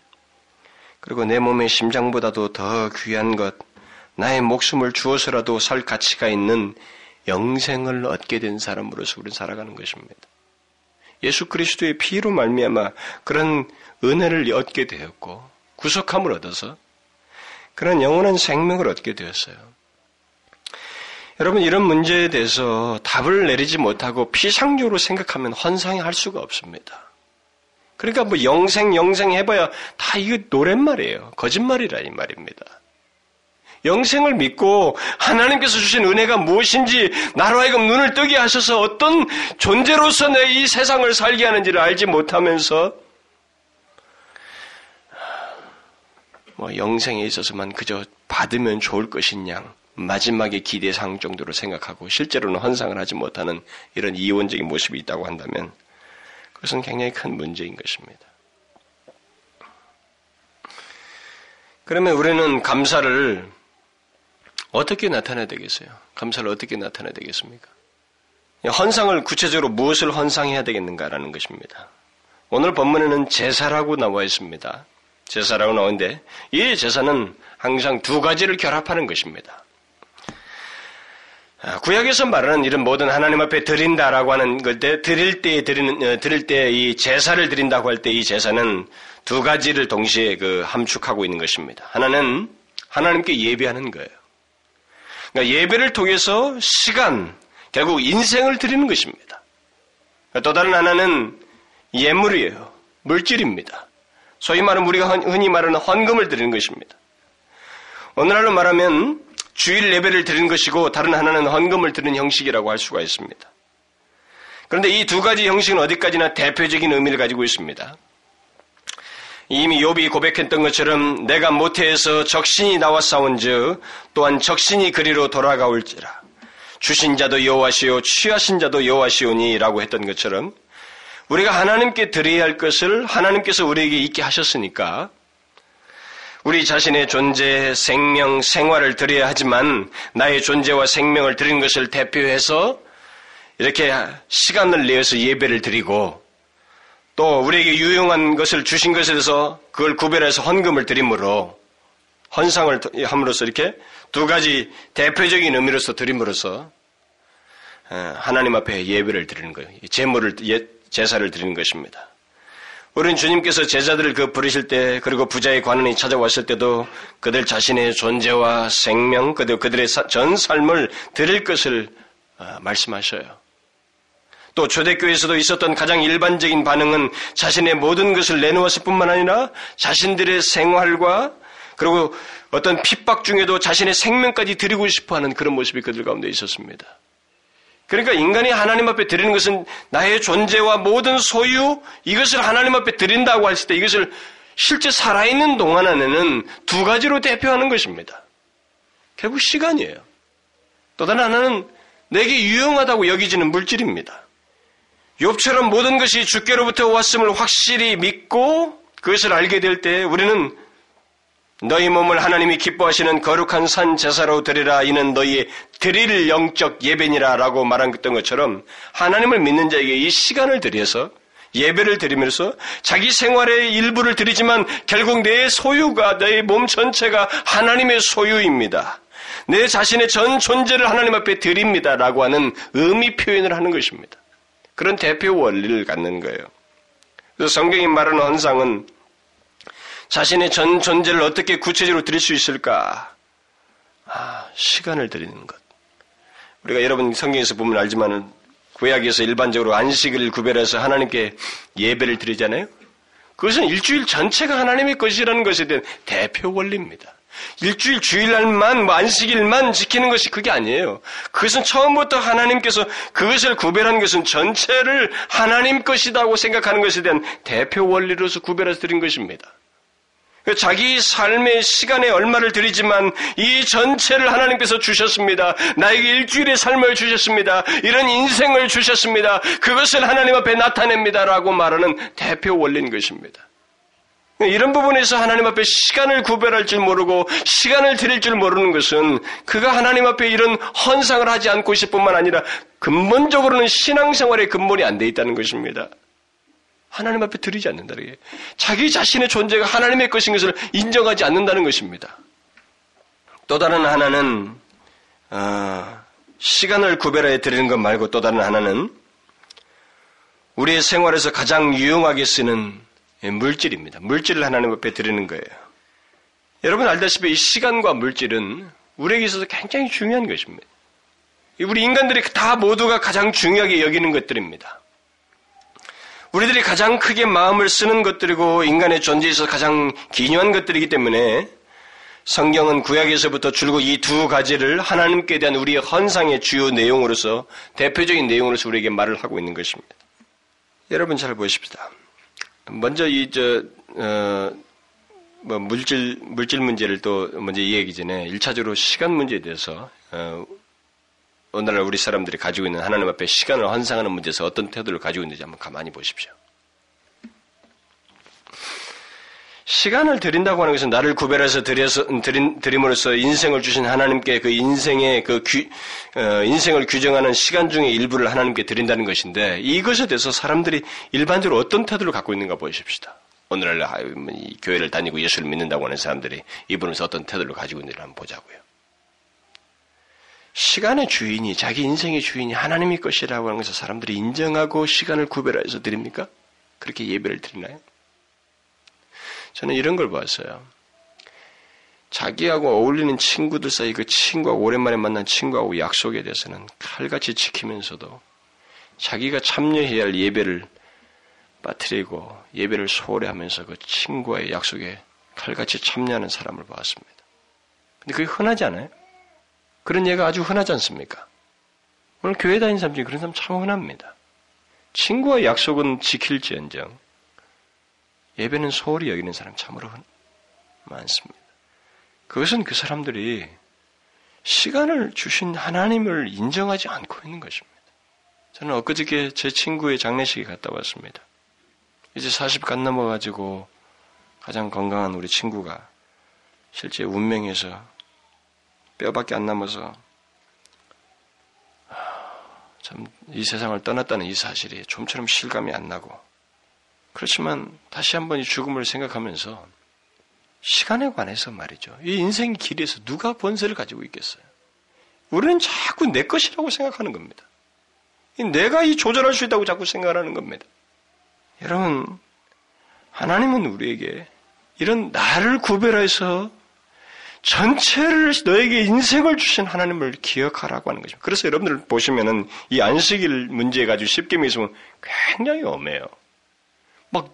그리고 내 몸의 심장보다도 더 귀한 것, 나의 목숨을 주어서라도 살 가치가 있는 영생을 얻게 된 사람으로서 우리는 살아가는 것입니다. 예수 그리스도의 피로 말미암아 그런 은혜를 얻게 되었고 구속함을 얻어서 그런 영원한 생명을 얻게 되었어요. 여러분 이런 문제에 대해서 답을 내리지 못하고 피상적으로 생각하면 환상이 할 수가 없습니다. 그러니까 뭐 영생 영생 해봐야 다 이거 노랫말이에요. 거짓말이라 이 말입니다. 영생을 믿고 하나님께서 주신 은혜가 무엇인지 나로 하여금 눈을 뜨게 하셔서 어떤 존재로서 내 이 세상을 살게 하는지를 알지 못하면서 뭐 영생에 있어서만 그저 받으면 좋을 양 마지막에 기대상 정도로 생각하고 실제로는 환상을 하지 못하는 이런 이원적인 모습이 있다고 한다면 그것은 굉장히 큰 문제인 것입니다. 그러면 우리는 감사를 어떻게 나타내야 되겠어요? 감사를 어떻게 나타내야 되겠습니까? 헌상을 구체적으로 무엇을 헌상해야 되겠는가라는 것입니다. 오늘 본문에는 제사라고 나와 있습니다. 제사라고 나오는데 이 제사는 항상 두 가지를 결합하는 것입니다. 아, 구약에서 말하는 이런 모든 하나님 앞에 드린다라고 하는 것때 드릴 때 드리는 어, 드릴 때 이 제사를 드린다고 할 때 이 제사는 두 가지를 동시에 그 함축하고 있는 것입니다. 하나는 하나님께 예배하는 거예요. 그러니까 예배를 통해서 시간, 결국 인생을 드리는 것입니다. 또 다른 하나는 예물이에요. 물질입니다. 소위 말하는 우리가 흔히 말하는 헌금을 드리는 것입니다. 오늘날로 말하면 주일 예배를 드리는 것이고 다른 하나는 헌금을 드리는 형식이라고 할 수가 있습니다. 그런데 이 두 가지 형식은 어디까지나 대표적인 의미를 가지고 있습니다. 이미 욥이 고백했던 것처럼 내가 모태에서 적신이 나와 싸운즉 또한 적신이 그리로 돌아가올지라. 주신 자도 여호와시오 취하신 자도 여호와시오니라고 했던 것처럼 우리가 하나님께 드려야 할 것을 하나님께서 우리에게 있게 하셨으니까 우리 자신의 존재, 생명, 생활을 드려야 하지만 나의 존재와 생명을 드리는 것을 대표해서 이렇게 시간을 내어서 예배를 드리고 또 우리에게 유용한 것을 주신 것에 대해서 그걸 구별해서 헌금을 드림으로 헌상을 함으로써 이렇게 두 가지 대표적인 의미로서 드림으로써 어, 하나님 앞에 예배를 드리는 거예요. 제물을 예, 제사를 드리는 것입니다. 우리는 주님께서 제자들을 그 부르실 때 그리고 부자의 관원이 찾아왔을 때도 그들 자신의 존재와 생명 그리고 그들의 전 삶을 드릴 것을 어, 말씀하셔요. 또 초대교회에서도 있었던 가장 일반적인 반응은 자신의 모든 것을 내놓았을 뿐만 아니라 자신들의 생활과 그리고 어떤 핍박 중에도 자신의 생명까지 드리고 싶어 하는 그런 모습이 그들 가운데 있었습니다. 그러니까 인간이 하나님 앞에 드리는 것은 나의 존재와 모든 소유, 이것을 하나님 앞에 드린다고 했을 때 이것을 실제 살아있는 동안 안에는 두 가지로 대표하는 것입니다. 결국 시간이에요. 또 다른 하나는 내게 유용하다고 여기지는 물질입니다. 욥처럼 모든 것이 주께로부터 왔음을 확실히 믿고 그것을 알게 될 때 우리는 너희 몸을 하나님이 기뻐하시는 거룩한 산 제사로 드리라 이는 너희의 드릴 영적 예배니라 라고 말했던 것처럼 하나님을 믿는 자에게 이 시간을 들여서 예배를 드리면서 자기 생활의 일부를 드리지만 결국 내 소유가 내 몸 전체가 하나님의 소유입니다. 내 자신의 전 존재를 하나님 앞에 드립니다. 라고 하는 의미 표현을 하는 것입니다. 그런 대표 원리를 갖는 거예요. 그래서 성경이 말하는 헌상은 자신의 전 존재를 어떻게 구체적으로 드릴 수 있을까? 아, 시간을 드리는 것. 우리가 여러분 성경에서 보면 알지만은 구약에서 일반적으로 안식을 구별해서 하나님께 예배를 드리잖아요. 그것은 일주일 전체가 하나님의 것이라는 것에 대한 대표 원리입니다. 일주일 주일날만 뭐 안식일만 지키는 것이 그게 아니에요. 그것은 처음부터 하나님께서 그것을 구별한 것은 전체를 하나님 것이다고 생각하는 것에 대한 대표 원리로서 구별해서 드린 것입니다. 자기 삶의 시간에 얼마를 드리지만 이 전체를 하나님께서 주셨습니다. 나에게 일주일의 삶을 주셨습니다. 이런 인생을 주셨습니다. 그것을 하나님 앞에 나타냅니다라고 말하는 대표 원리인 것입니다. 이런 부분에서 하나님 앞에 시간을 구별할 줄 모르고 시간을 드릴 줄 모르는 것은 그가 하나님 앞에 이런 헌상을 하지 않고 있을 뿐만 아니라 근본적으로는 신앙생활의 근본이 안 돼 있다는 것입니다. 하나님 앞에 드리지 않는다는 게 자기 자신의 존재가 하나님의 것인 것을 인정하지 않는다는 것입니다. 또 다른 하나는 어, 시간을 구별해 드리는 것 말고 또 다른 하나는 우리의 생활에서 가장 유용하게 쓰는 물질입니다. 물질을 하나님 앞에 드리는 거예요. 여러분 알다시피 이 시간과 물질은 우리에게 있어서 굉장히 중요한 것입니다. 우리 인간들이 다 모두가 가장 중요하게 여기는 것들입니다. 우리들이 가장 크게 마음을 쓰는 것들이고 인간의 존재에서 가장 기묘한 것들이기 때문에 성경은 구약에서부터 줄곧 이 두 가지를 하나님께 대한 우리의 헌상의 주요 내용으로서 대표적인 내용으로서 우리에게 말을 하고 있는 것입니다. 여러분 잘 보십시다. 먼저 이저 어, 뭐 물질 물질 문제를 또 먼저 이야기 전에 1차적으로 시간 문제에 대해서 어, 오늘날 우리 사람들이 가지고 있는 하나님 앞에 시간을 환상하는 문제에서 어떤 태도를 가지고 있는지 한번 가만히 보십시오. 시간을 드린다고 하는 것은 나를 구별해서 드려서, 드린, 드림으로써 인생을 주신 하나님께 그 인생의 그 규, 어, 인생을 규정하는 시간 중에 일부를 하나님께 드린다는 것인데 이것에 대해서 사람들이 일반적으로 어떤 태도를 갖고 있는가 보십시다. 오늘날 이 교회를 다니고 예수를 믿는다고 하는 사람들이 이분에서 어떤 태도를 가지고 있는지 한번 보자고요. 시간의 주인이 자기 인생의 주인이 하나님의 것이라고 하는 것을 사람들이 인정하고 시간을 구별해서 드립니까? 그렇게 예배를 드리나요? 저는 이런 걸 봤어요. 자기하고 어울리는 친구들 사이 그 친구하고 오랜만에 만난 친구하고 약속에 대해서는 칼같이 지키면서도 자기가 참여해야 할 예배를 빠뜨리고 예배를 소홀히 하면서 그 친구와의 약속에 칼같이 참여하는 사람을 보았습니다. 근데 그게 흔하지 않아요? 그런 예가 아주 흔하지 않습니까? 오늘 교회 다니는 사람 중에 그런 사람 참 흔합니다. 친구와 약속은 지킬지언정 예배는 소홀히 여기는 사람 참으로 많습니다. 그것은 그 사람들이 시간을 주신 하나님을 인정하지 않고 있는 것입니다. 저는 엊그저께 제 친구의 장례식에 갔다 왔습니다. 이제 40간 넘어가지고 가장 건강한 우리 친구가 실제 운명에서 뼈밖에 안 남아서 참 이 세상을 떠났다는 이 사실이 좀처럼 실감이 안 나고 그렇지만 다시 한번 이 죽음을 생각하면서 시간에 관해서 말이죠. 이 인생 길에서 누가 본세를 가지고 있겠어요? 우리는 자꾸 내 것이라고 생각하는 겁니다. 내가 이 조절할 수 있다고 자꾸 생각하는 겁니다. 여러분, 하나님은 우리에게 이런 나를 구별해서 전체를 너에게 인생을 주신 하나님을 기억하라고 하는 거죠. 그래서 여러분들 보시면은 이 안식일 문제 가지고 쉽게 믿으면 굉장히 엄해요. 막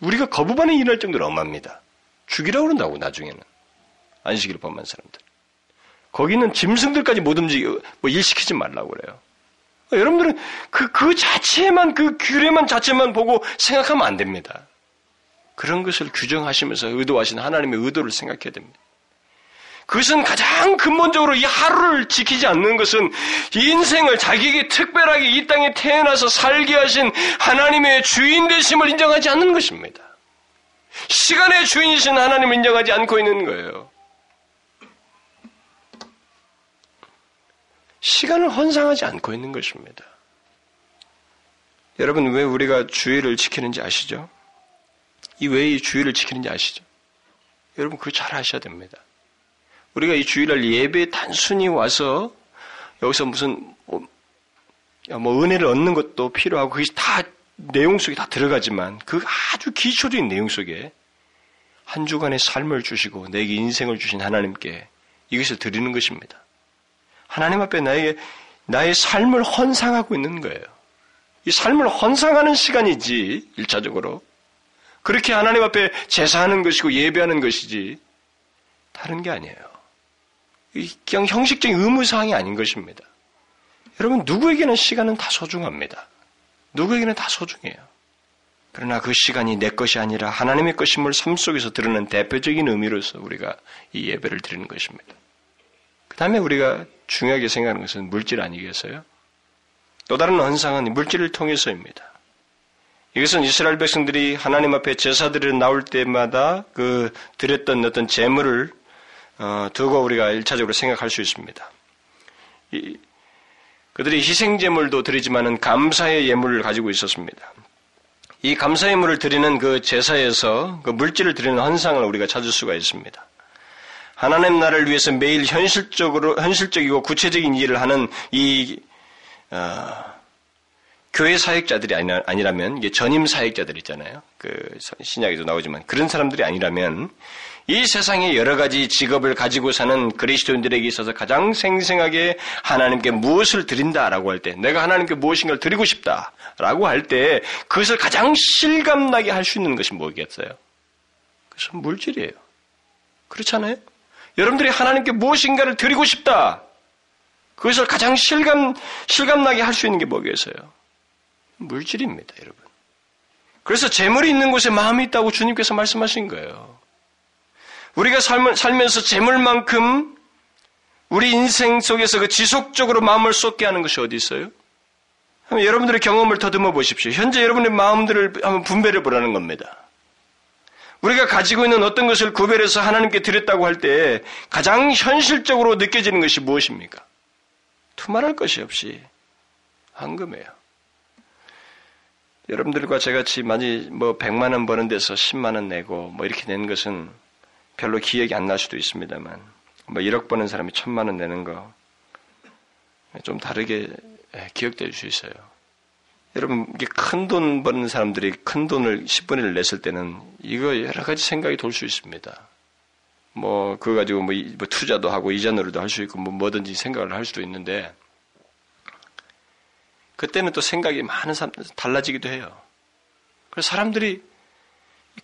우리가 거부반응 일어날 정도로 엄합니다. 죽이라고 그런다고 나중에는 안식일을 범한 사람들. 거기는 짐승들까지 못 움직이고 뭐 일시키지 말라고 그래요. 여러분들은 그, 그 자체만, 그 규례만 자체만 보고 생각하면 안 됩니다. 그런 것을 규정하시면서 의도하신 하나님의 의도를 생각해야 됩니다. 그것은 가장 근본적으로 이 하루를 지키지 않는 것은 인생을 자기에게 특별하게 이 땅에 태어나서 살게 하신 하나님의 주인 되심을 인정하지 않는 것입니다. 시간의 주인이신 하나님을 인정하지 않고 있는 거예요. 시간을 헌상하지 않고 있는 것입니다. 여러분 왜 우리가 주의를 지키는지 아시죠? 이 왜 이 주의를 지키는지 아시죠? 여러분 그거 잘 아셔야 됩니다. 우리가 이 주일날 예배에 단순히 와서 여기서 무슨 뭐, 뭐 은혜를 얻는 것도 필요하고 그게 다 내용 속에 다 들어가지만 그 아주 기초적인 내용 속에 한 주간의 삶을 주시고 내게 인생을 주신 하나님께 이것을 드리는 것입니다. 하나님 앞에 나에게 나의 삶을 헌상하고 있는 거예요. 이 삶을 헌상하는 시간이지 일차적으로 그렇게 하나님 앞에 제사하는 것이고 예배하는 것이지 다른 게 아니에요. 그냥 형식적인 의무사항이 아닌 것입니다. 여러분 누구에게는 시간은 다 소중합니다. 누구에게는 다 소중해요. 그러나 그 시간이 내 것이 아니라 하나님의 것임을 삶 속에서 드러낸 대표적인 의미로서 우리가 이 예배를 드리는 것입니다. 그 다음에 우리가 중요하게 생각하는 것은 물질 아니겠어요? 또 다른 헌상은 물질을 통해서입니다. 이것은 이스라엘 백성들이 하나님 앞에 제사들이 나올 때마다 그 드렸던 어떤 재물을 어, 두고 우리가 일차적으로 생각할 수 있습니다. 이, 그들이 희생 제물도 드리지만은 감사의 예물을 가지고 있었습니다. 이 감사의 물을 드리는 그 제사에서 그 물질을 드리는 헌상을 우리가 찾을 수가 있습니다. 하나님 나라를 위해서 매일 현실적으로 현실적이고 구체적인 일을 하는 이 어, 교회 사역자들이 아니라면 이게 전임 사역자들 있잖아요. 그 신약에도 나오지만 그런 사람들이 아니라면 이 세상에 여러 가지 직업을 가지고 사는 그리스도인들에게 있어서 가장 생생하게 하나님께 무엇을 드린다라고 할 때, 내가 하나님께 무엇인가를 드리고 싶다라고 할 때, 그것을 가장 실감나게 할 수 있는 것이 뭐겠어요? 그것은 물질이에요. 그렇잖아요? 여러분들이 하나님께 무엇인가를 드리고 싶다. 그것을 가장 실감, 실감나게 할 수 있는 게 뭐겠어요? 물질입니다, 여러분. 그래서 재물이 있는 곳에 마음이 있다고 주님께서 말씀하신 거예요. 우리가 살면서 재물만큼 우리 인생 속에서 그 지속적으로 마음을 쏟게 하는 것이 어디 있어요? 여러분들의 경험을 더듬어 보십시오. 현재 여러분의 마음들을 한번 분배를 보라는 겁니다. 우리가 가지고 있는 어떤 것을 구별해서 하나님께 드렸다고 할 때 가장 현실적으로 느껴지는 것이 무엇입니까? 투말할 것이 없이 황금이에요. 여러분들과 제같이 많이 뭐 100만 원 버는 데서 10만 원 내고 뭐 이렇게 낸 것은 별로 기억이 안 날 수도 있습니다만 뭐 1억 버는 사람이 1000만 원 내는 거 좀 다르게 예, 기억될 수 있어요. 여러분 이게 큰 돈 버는 사람들이 큰 돈을 10분의 1을 냈을 때는 이거 여러 가지 생각이 돌 수 있습니다. 뭐 그거 가지고 뭐, 뭐 투자도 하고 이자으로도 할 수 있고 뭐 뭐든지 생각을 할 수도 있는데 그때는 또 생각이 많은 사람 달라지기도 해요. 그래서 사람들이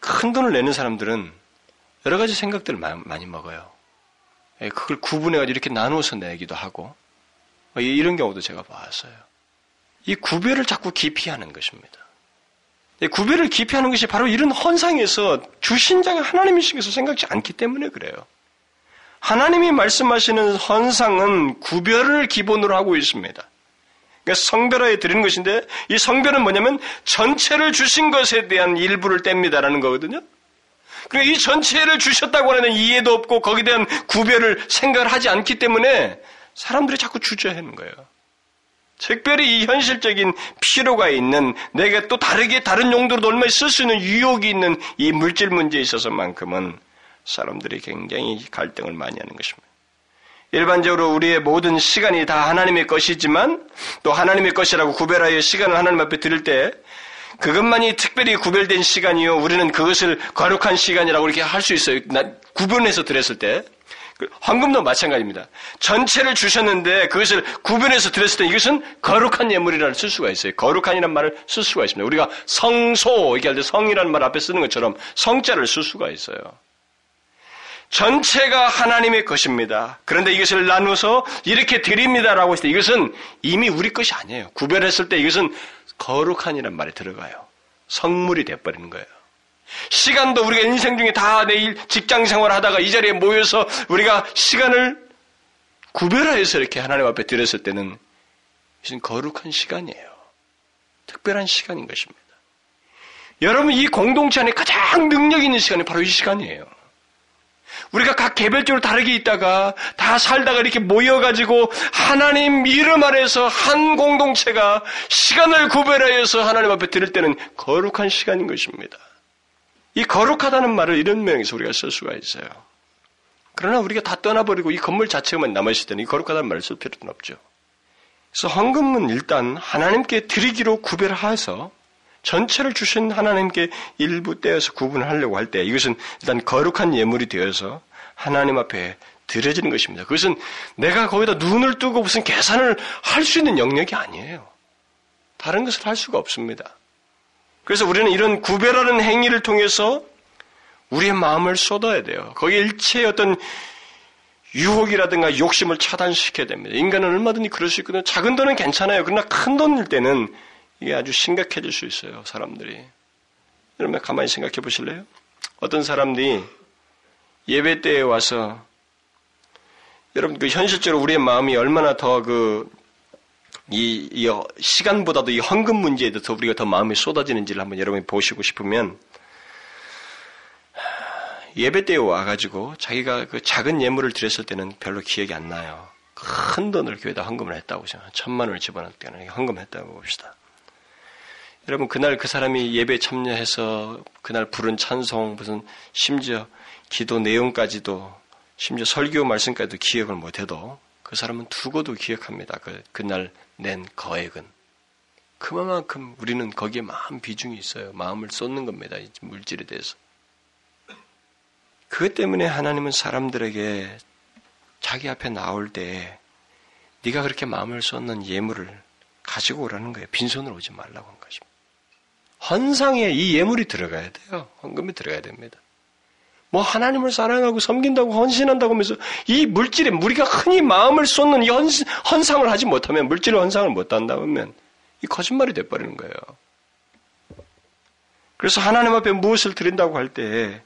큰 돈을 내는 사람들은 여러 가지 생각들을 많이 먹어요. 예, 그걸 구분해가지고 이렇게 나누어서 내기도 하고 뭐 이런 경우도 제가 봤어요. 이 구별을 자꾸 기피하는 것입니다. 구별을 기피하는 것이 바로 이런 헌상에서 주신 자가 하나님이신 것을 생각지 않기 때문에 그래요. 하나님이 말씀하시는 헌상은 구별을 기본으로 하고 있습니다. 그러니까 성별하에 드리는 것인데 이 성별은 뭐냐면 전체를 주신 것에 대한 일부를 뗍니다라는 거거든요. 그러니까 이 전체를 주셨다고 하는 이해도 없고 거기에 대한 구별을 생각을 하지 않기 때문에 사람들이 자꾸 주저하는 거예요. 특별히 이 현실적인 필요가 있는 내가 또 다르게 다른 용도로 얼마나 쓸 수 있는 유혹이 있는 이 물질 문제에 있어서만큼은 사람들이 굉장히 갈등을 많이 하는 것입니다. 일반적으로 우리의 모든 시간이 다 하나님의 것이지만 또 하나님의 것이라고 구별하여 시간을 하나님 앞에 드릴 때 그것만이 특별히 구별된 시간이요. 우리는 그것을 거룩한 시간이라고 이렇게 할 수 있어요. 구분해서 드렸을 때. 그 황금도 마찬가지입니다. 전체를 주셨는데 그것을 구분해서 드렸을 때 이것은 거룩한 예물이라는 쓸 수가 있어요. 거룩한이라는 말을 쓸 수가 있습니다. 우리가 성소 이렇게 할때 성이라는 말 앞에 쓰는 것처럼 성자를 쓸 수가 있어요. 전체가 하나님의 것입니다. 그런데 이것을 나누어서 이렇게 드립니다라고 했을 때 이것은 이미 우리 것이 아니에요. 구별했을 때 이것은 거룩한이란 말이 들어가요. 성물이 돼버리는 거예요. 시간도 우리가 인생 중에 다 내일 직장 생활 하다가 이 자리에 모여서 우리가 시간을 구별하여서 이렇게 하나님 앞에 드렸을 때는 이것은 거룩한 시간이에요. 특별한 시간인 것입니다. 여러분 이 공동체 안에 가장 능력 있는 시간이 바로 이 시간이에요. 우리가 각 개별적으로 다르게 있다가 다 살다가 이렇게 모여가지고 하나님 이름 아래서 한 공동체가 시간을 구별하여서 하나님 앞에 드릴 때는 거룩한 시간인 것입니다. 이 거룩하다는 말을 이런 명에서 우리가 쓸 수가 있어요. 그러나 우리가 다 떠나버리고 이 건물 자체만 남아있을 때는 이 거룩하다는 말을 쓸 필요는 없죠. 그래서 헌금은 일단 하나님께 드리기로 구별해서 전체를 주신 하나님께 일부 떼어서 구분하려고 할 때 이것은 일단 거룩한 예물이 되어서 하나님 앞에 드려지는 것입니다. 그것은 내가 거기다 눈을 뜨고 무슨 계산을 할 수 있는 영역이 아니에요. 다른 것을 할 수가 없습니다. 그래서 우리는 이런 구별하는 행위를 통해서 우리의 마음을 쏟아야 돼요. 거기에 일체의 어떤 유혹이라든가 욕심을 차단시켜야 됩니다. 인간은 얼마든지 그럴 수 있거든요. 작은 돈은 괜찮아요. 그러나 큰 돈일 때는 이게 아주 심각해질 수 있어요. 사람들이. 여러분 가만히 생각해 보실래요? 어떤 사람들이 예배 때에 와서 여러분 그 현실적으로 우리의 마음이 얼마나 더그 이, 이 시간보다도 이 헌금 문제에 더 우리가 더 마음이 쏟아지는지를 한번 여러분이 보시고 싶으면 예배 때에 와가지고 자기가 그 작은 예물을 드렸을 때는 별로 기억이 안 나요. 큰 돈을 교회에다 헌금을 했다고 생각 천만 원을 집어넣을 때는 헌금했다고 봅시다. 여러분 그날 그 사람이 예배 참여해서 그날 부른 찬송 무슨 심지어 기도 내용까지도 심지어 설교 말씀까지도 기억을 못해도 그 사람은 두고도 기억합니다. 그 그날 낸 거액은 그만큼 우리는 거기에 마음 비중이 있어요. 마음을 쏟는 겁니다. 이 물질에 대해서. 그것 때문에 하나님은 사람들에게 자기 앞에 나올 때 네가 그렇게 마음을 쏟는 예물을 가지고 오라는 거예요. 빈손으로 오지 말라고. 헌상에 이 예물이 들어가야 돼요. 헌금이 들어가야 됩니다. 뭐 하나님을 사랑하고 섬긴다고 헌신한다고 하면서 이 물질에 우리가 흔히 마음을 쏟는 이 헌, 헌상을 하지 못하면 물질의 헌상을 못한다 면이 거짓말이 돼버리는 거예요. 그래서 하나님 앞에 무엇을 드린다고 할 때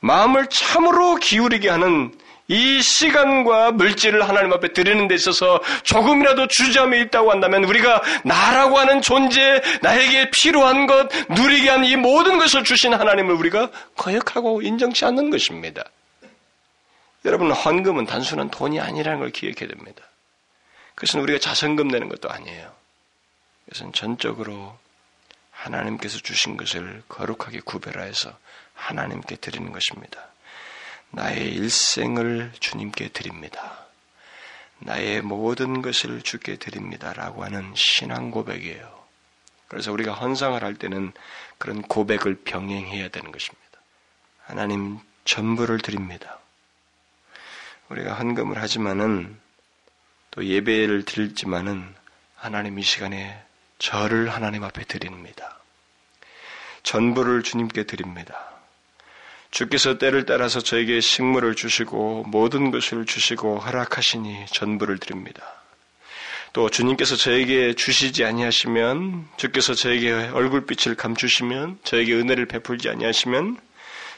마음을 참으로 기울이게 하는 이 시간과 물질을 하나님 앞에 드리는 데 있어서 조금이라도 주저함이 있다고 한다면 우리가 나라고 하는 존재, 나에게 필요한 것, 누리게 하는 이 모든 것을 주신 하나님을 우리가 거역하고 인정치 않는 것입니다. 여러분, 헌금은 단순한 돈이 아니라는 걸 기억해야 됩니다. 그것은 우리가 자선금 내는 것도 아니에요. 그것은 전적으로 하나님께서 주신 것을 거룩하게 구별하여서 하나님께 드리는 것입니다. 나의 일생을 주님께 드립니다. 나의 모든 것을 주께 드립니다. 라고 하는 신앙 고백이에요. 그래서 우리가 헌상을 할 때는 그런 고백을 병행해야 되는 것입니다. 하나님 전부를 드립니다. 우리가 헌금을 하지만은 또 예배를 드리지만은 하나님 이 시간에 저를 하나님 앞에 드립니다. 전부를 주님께 드립니다. 주께서 때를 따라서 저에게 식물을 주시고 모든 것을 주시고 허락하시니 전부를 드립니다. 또 주님께서 저에게 주시지 아니하시면 주께서 저에게 얼굴빛을 감추시면 저에게 은혜를 베풀지 아니하시면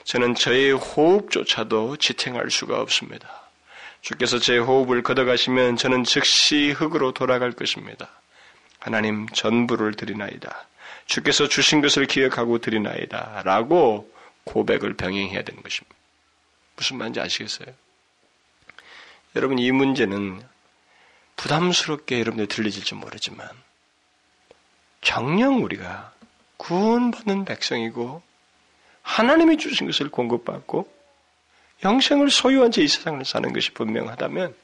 저는 저의 호흡조차도 지탱할 수가 없습니다. 주께서 제 호흡을 걷어가시면 저는 즉시 흙으로 돌아갈 것입니다. 하나님 전부를 드리나이다. 주께서 주신 것을 기억하고 드리나이다. 라고 고백을 병행해야 되는 것입니다. 무슨 말인지 아시겠어요? 여러분 이 문제는 부담스럽게 여러분들 들리질지 모르지만 정녕 우리가 구원받는 백성이고 하나님이 주신 것을 공급받고 영생을 소유한 채 이 세상을 사는 것이 분명하다면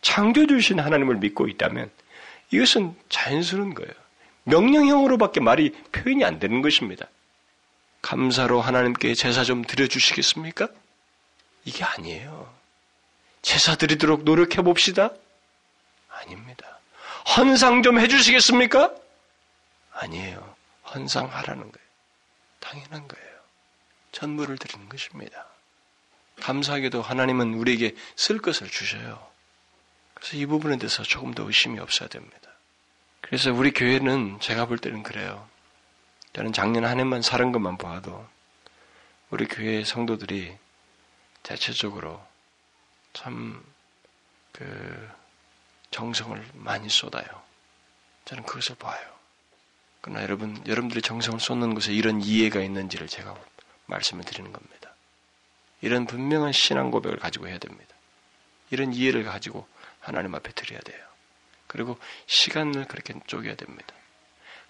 창조 주신 하나님을 믿고 있다면 이것은 자연스러운 거예요. 명령형으로밖에 말이 표현이 안 되는 것입니다. 감사로 하나님께 제사 좀 드려주시겠습니까? 이게 아니에요. 제사 드리도록 노력해 봅시다? 아닙니다. 헌상 좀 해주시겠습니까? 아니에요. 헌상하라는 거예요. 당연한 거예요. 전부를 드리는 것입니다. 감사하게도 하나님은 우리에게 쓸 것을 주셔요. 그래서 이 부분에 대해서 조금 더 의심이 없어야 됩니다. 그래서 우리 교회는 제가 볼 때는 그래요. 저는 작년 한 해만 사는 것만 봐도 우리 교회 성도들이 대체적으로 참 그 정성을 많이 쏟아요. 저는 그것을 봐요. 그러나 여러분, 여러분들이 정성을 쏟는 것에 이런 이해가 있는지를 제가 말씀을 드리는 겁니다. 이런 분명한 신앙 고백을 가지고 해야 됩니다. 이런 이해를 가지고 하나님 앞에 드려야 돼요. 그리고 시간을 그렇게 쪼개야 됩니다.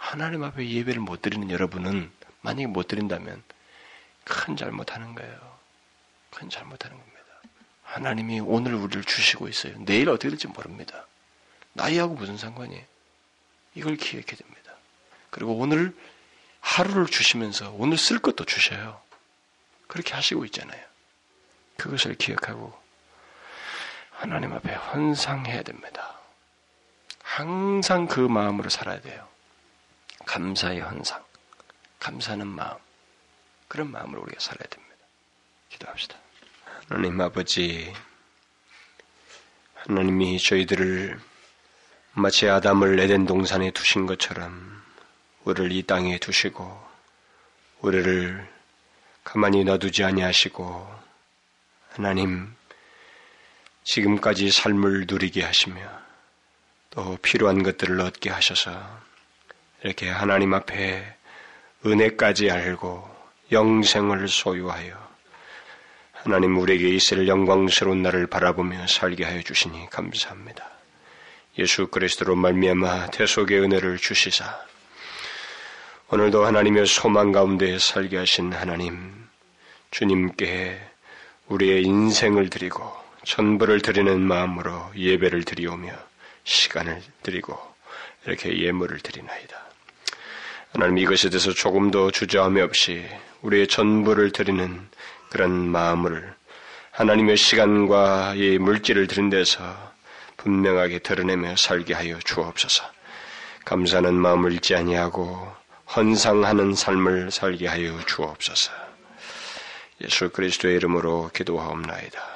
하나님 앞에 예배를 못 드리는 여러분은 만약에 못 드린다면 큰 잘못하는 거예요. 큰 잘못하는 겁니다. 하나님이 오늘 우리를 주시고 있어요. 내일 어떻게 될지 모릅니다. 나이하고 무슨 상관이에요? 이걸 기억해야 됩니다. 그리고 오늘 하루를 주시면서 오늘 쓸 것도 주셔요. 그렇게 하시고 있잖아요. 그것을 기억하고 하나님 앞에 헌상해야 됩니다. 항상 그 마음으로 살아야 돼요. 감사의 헌상. 감사하는 마음, 그런 마음으로 우리가 살아야 됩니다. 기도합시다. 하나님 아버지, 하나님이 저희들을 마치 아담을 에덴 동산에 두신 것처럼 우리를 이 땅에 두시고 우리를 가만히 놔두지 아니하시고 하나님 지금까지 삶을 누리게 하시며 또 필요한 것들을 얻게 하셔서 이렇게 하나님 앞에 은혜까지 알고 영생을 소유하여 하나님 우리에게 있을 영광스러운 날을 바라보며 살게 하여 주시니 감사합니다. 예수 그리스도로 말미암아 대속의 은혜를 주시사 오늘도 하나님의 소망 가운데 살게 하신 하나님 주님께 우리의 인생을 드리고 전부를 드리는 마음으로 예배를 드리오며 시간을 드리고 이렇게 예물을 드리나이다. 하나님 이것에 대해서 조금도 주저함이 없이 우리의 전부를 드리는 그런 마음을 하나님의 시간과 이 물질을 드린 데서 분명하게 드러내며 살게 하여 주옵소서. 감사하는 마음을 잃지 아니하고 헌상하는 삶을 살게 하여 주옵소서. 예수 그리스도의 이름으로 기도하옵나이다.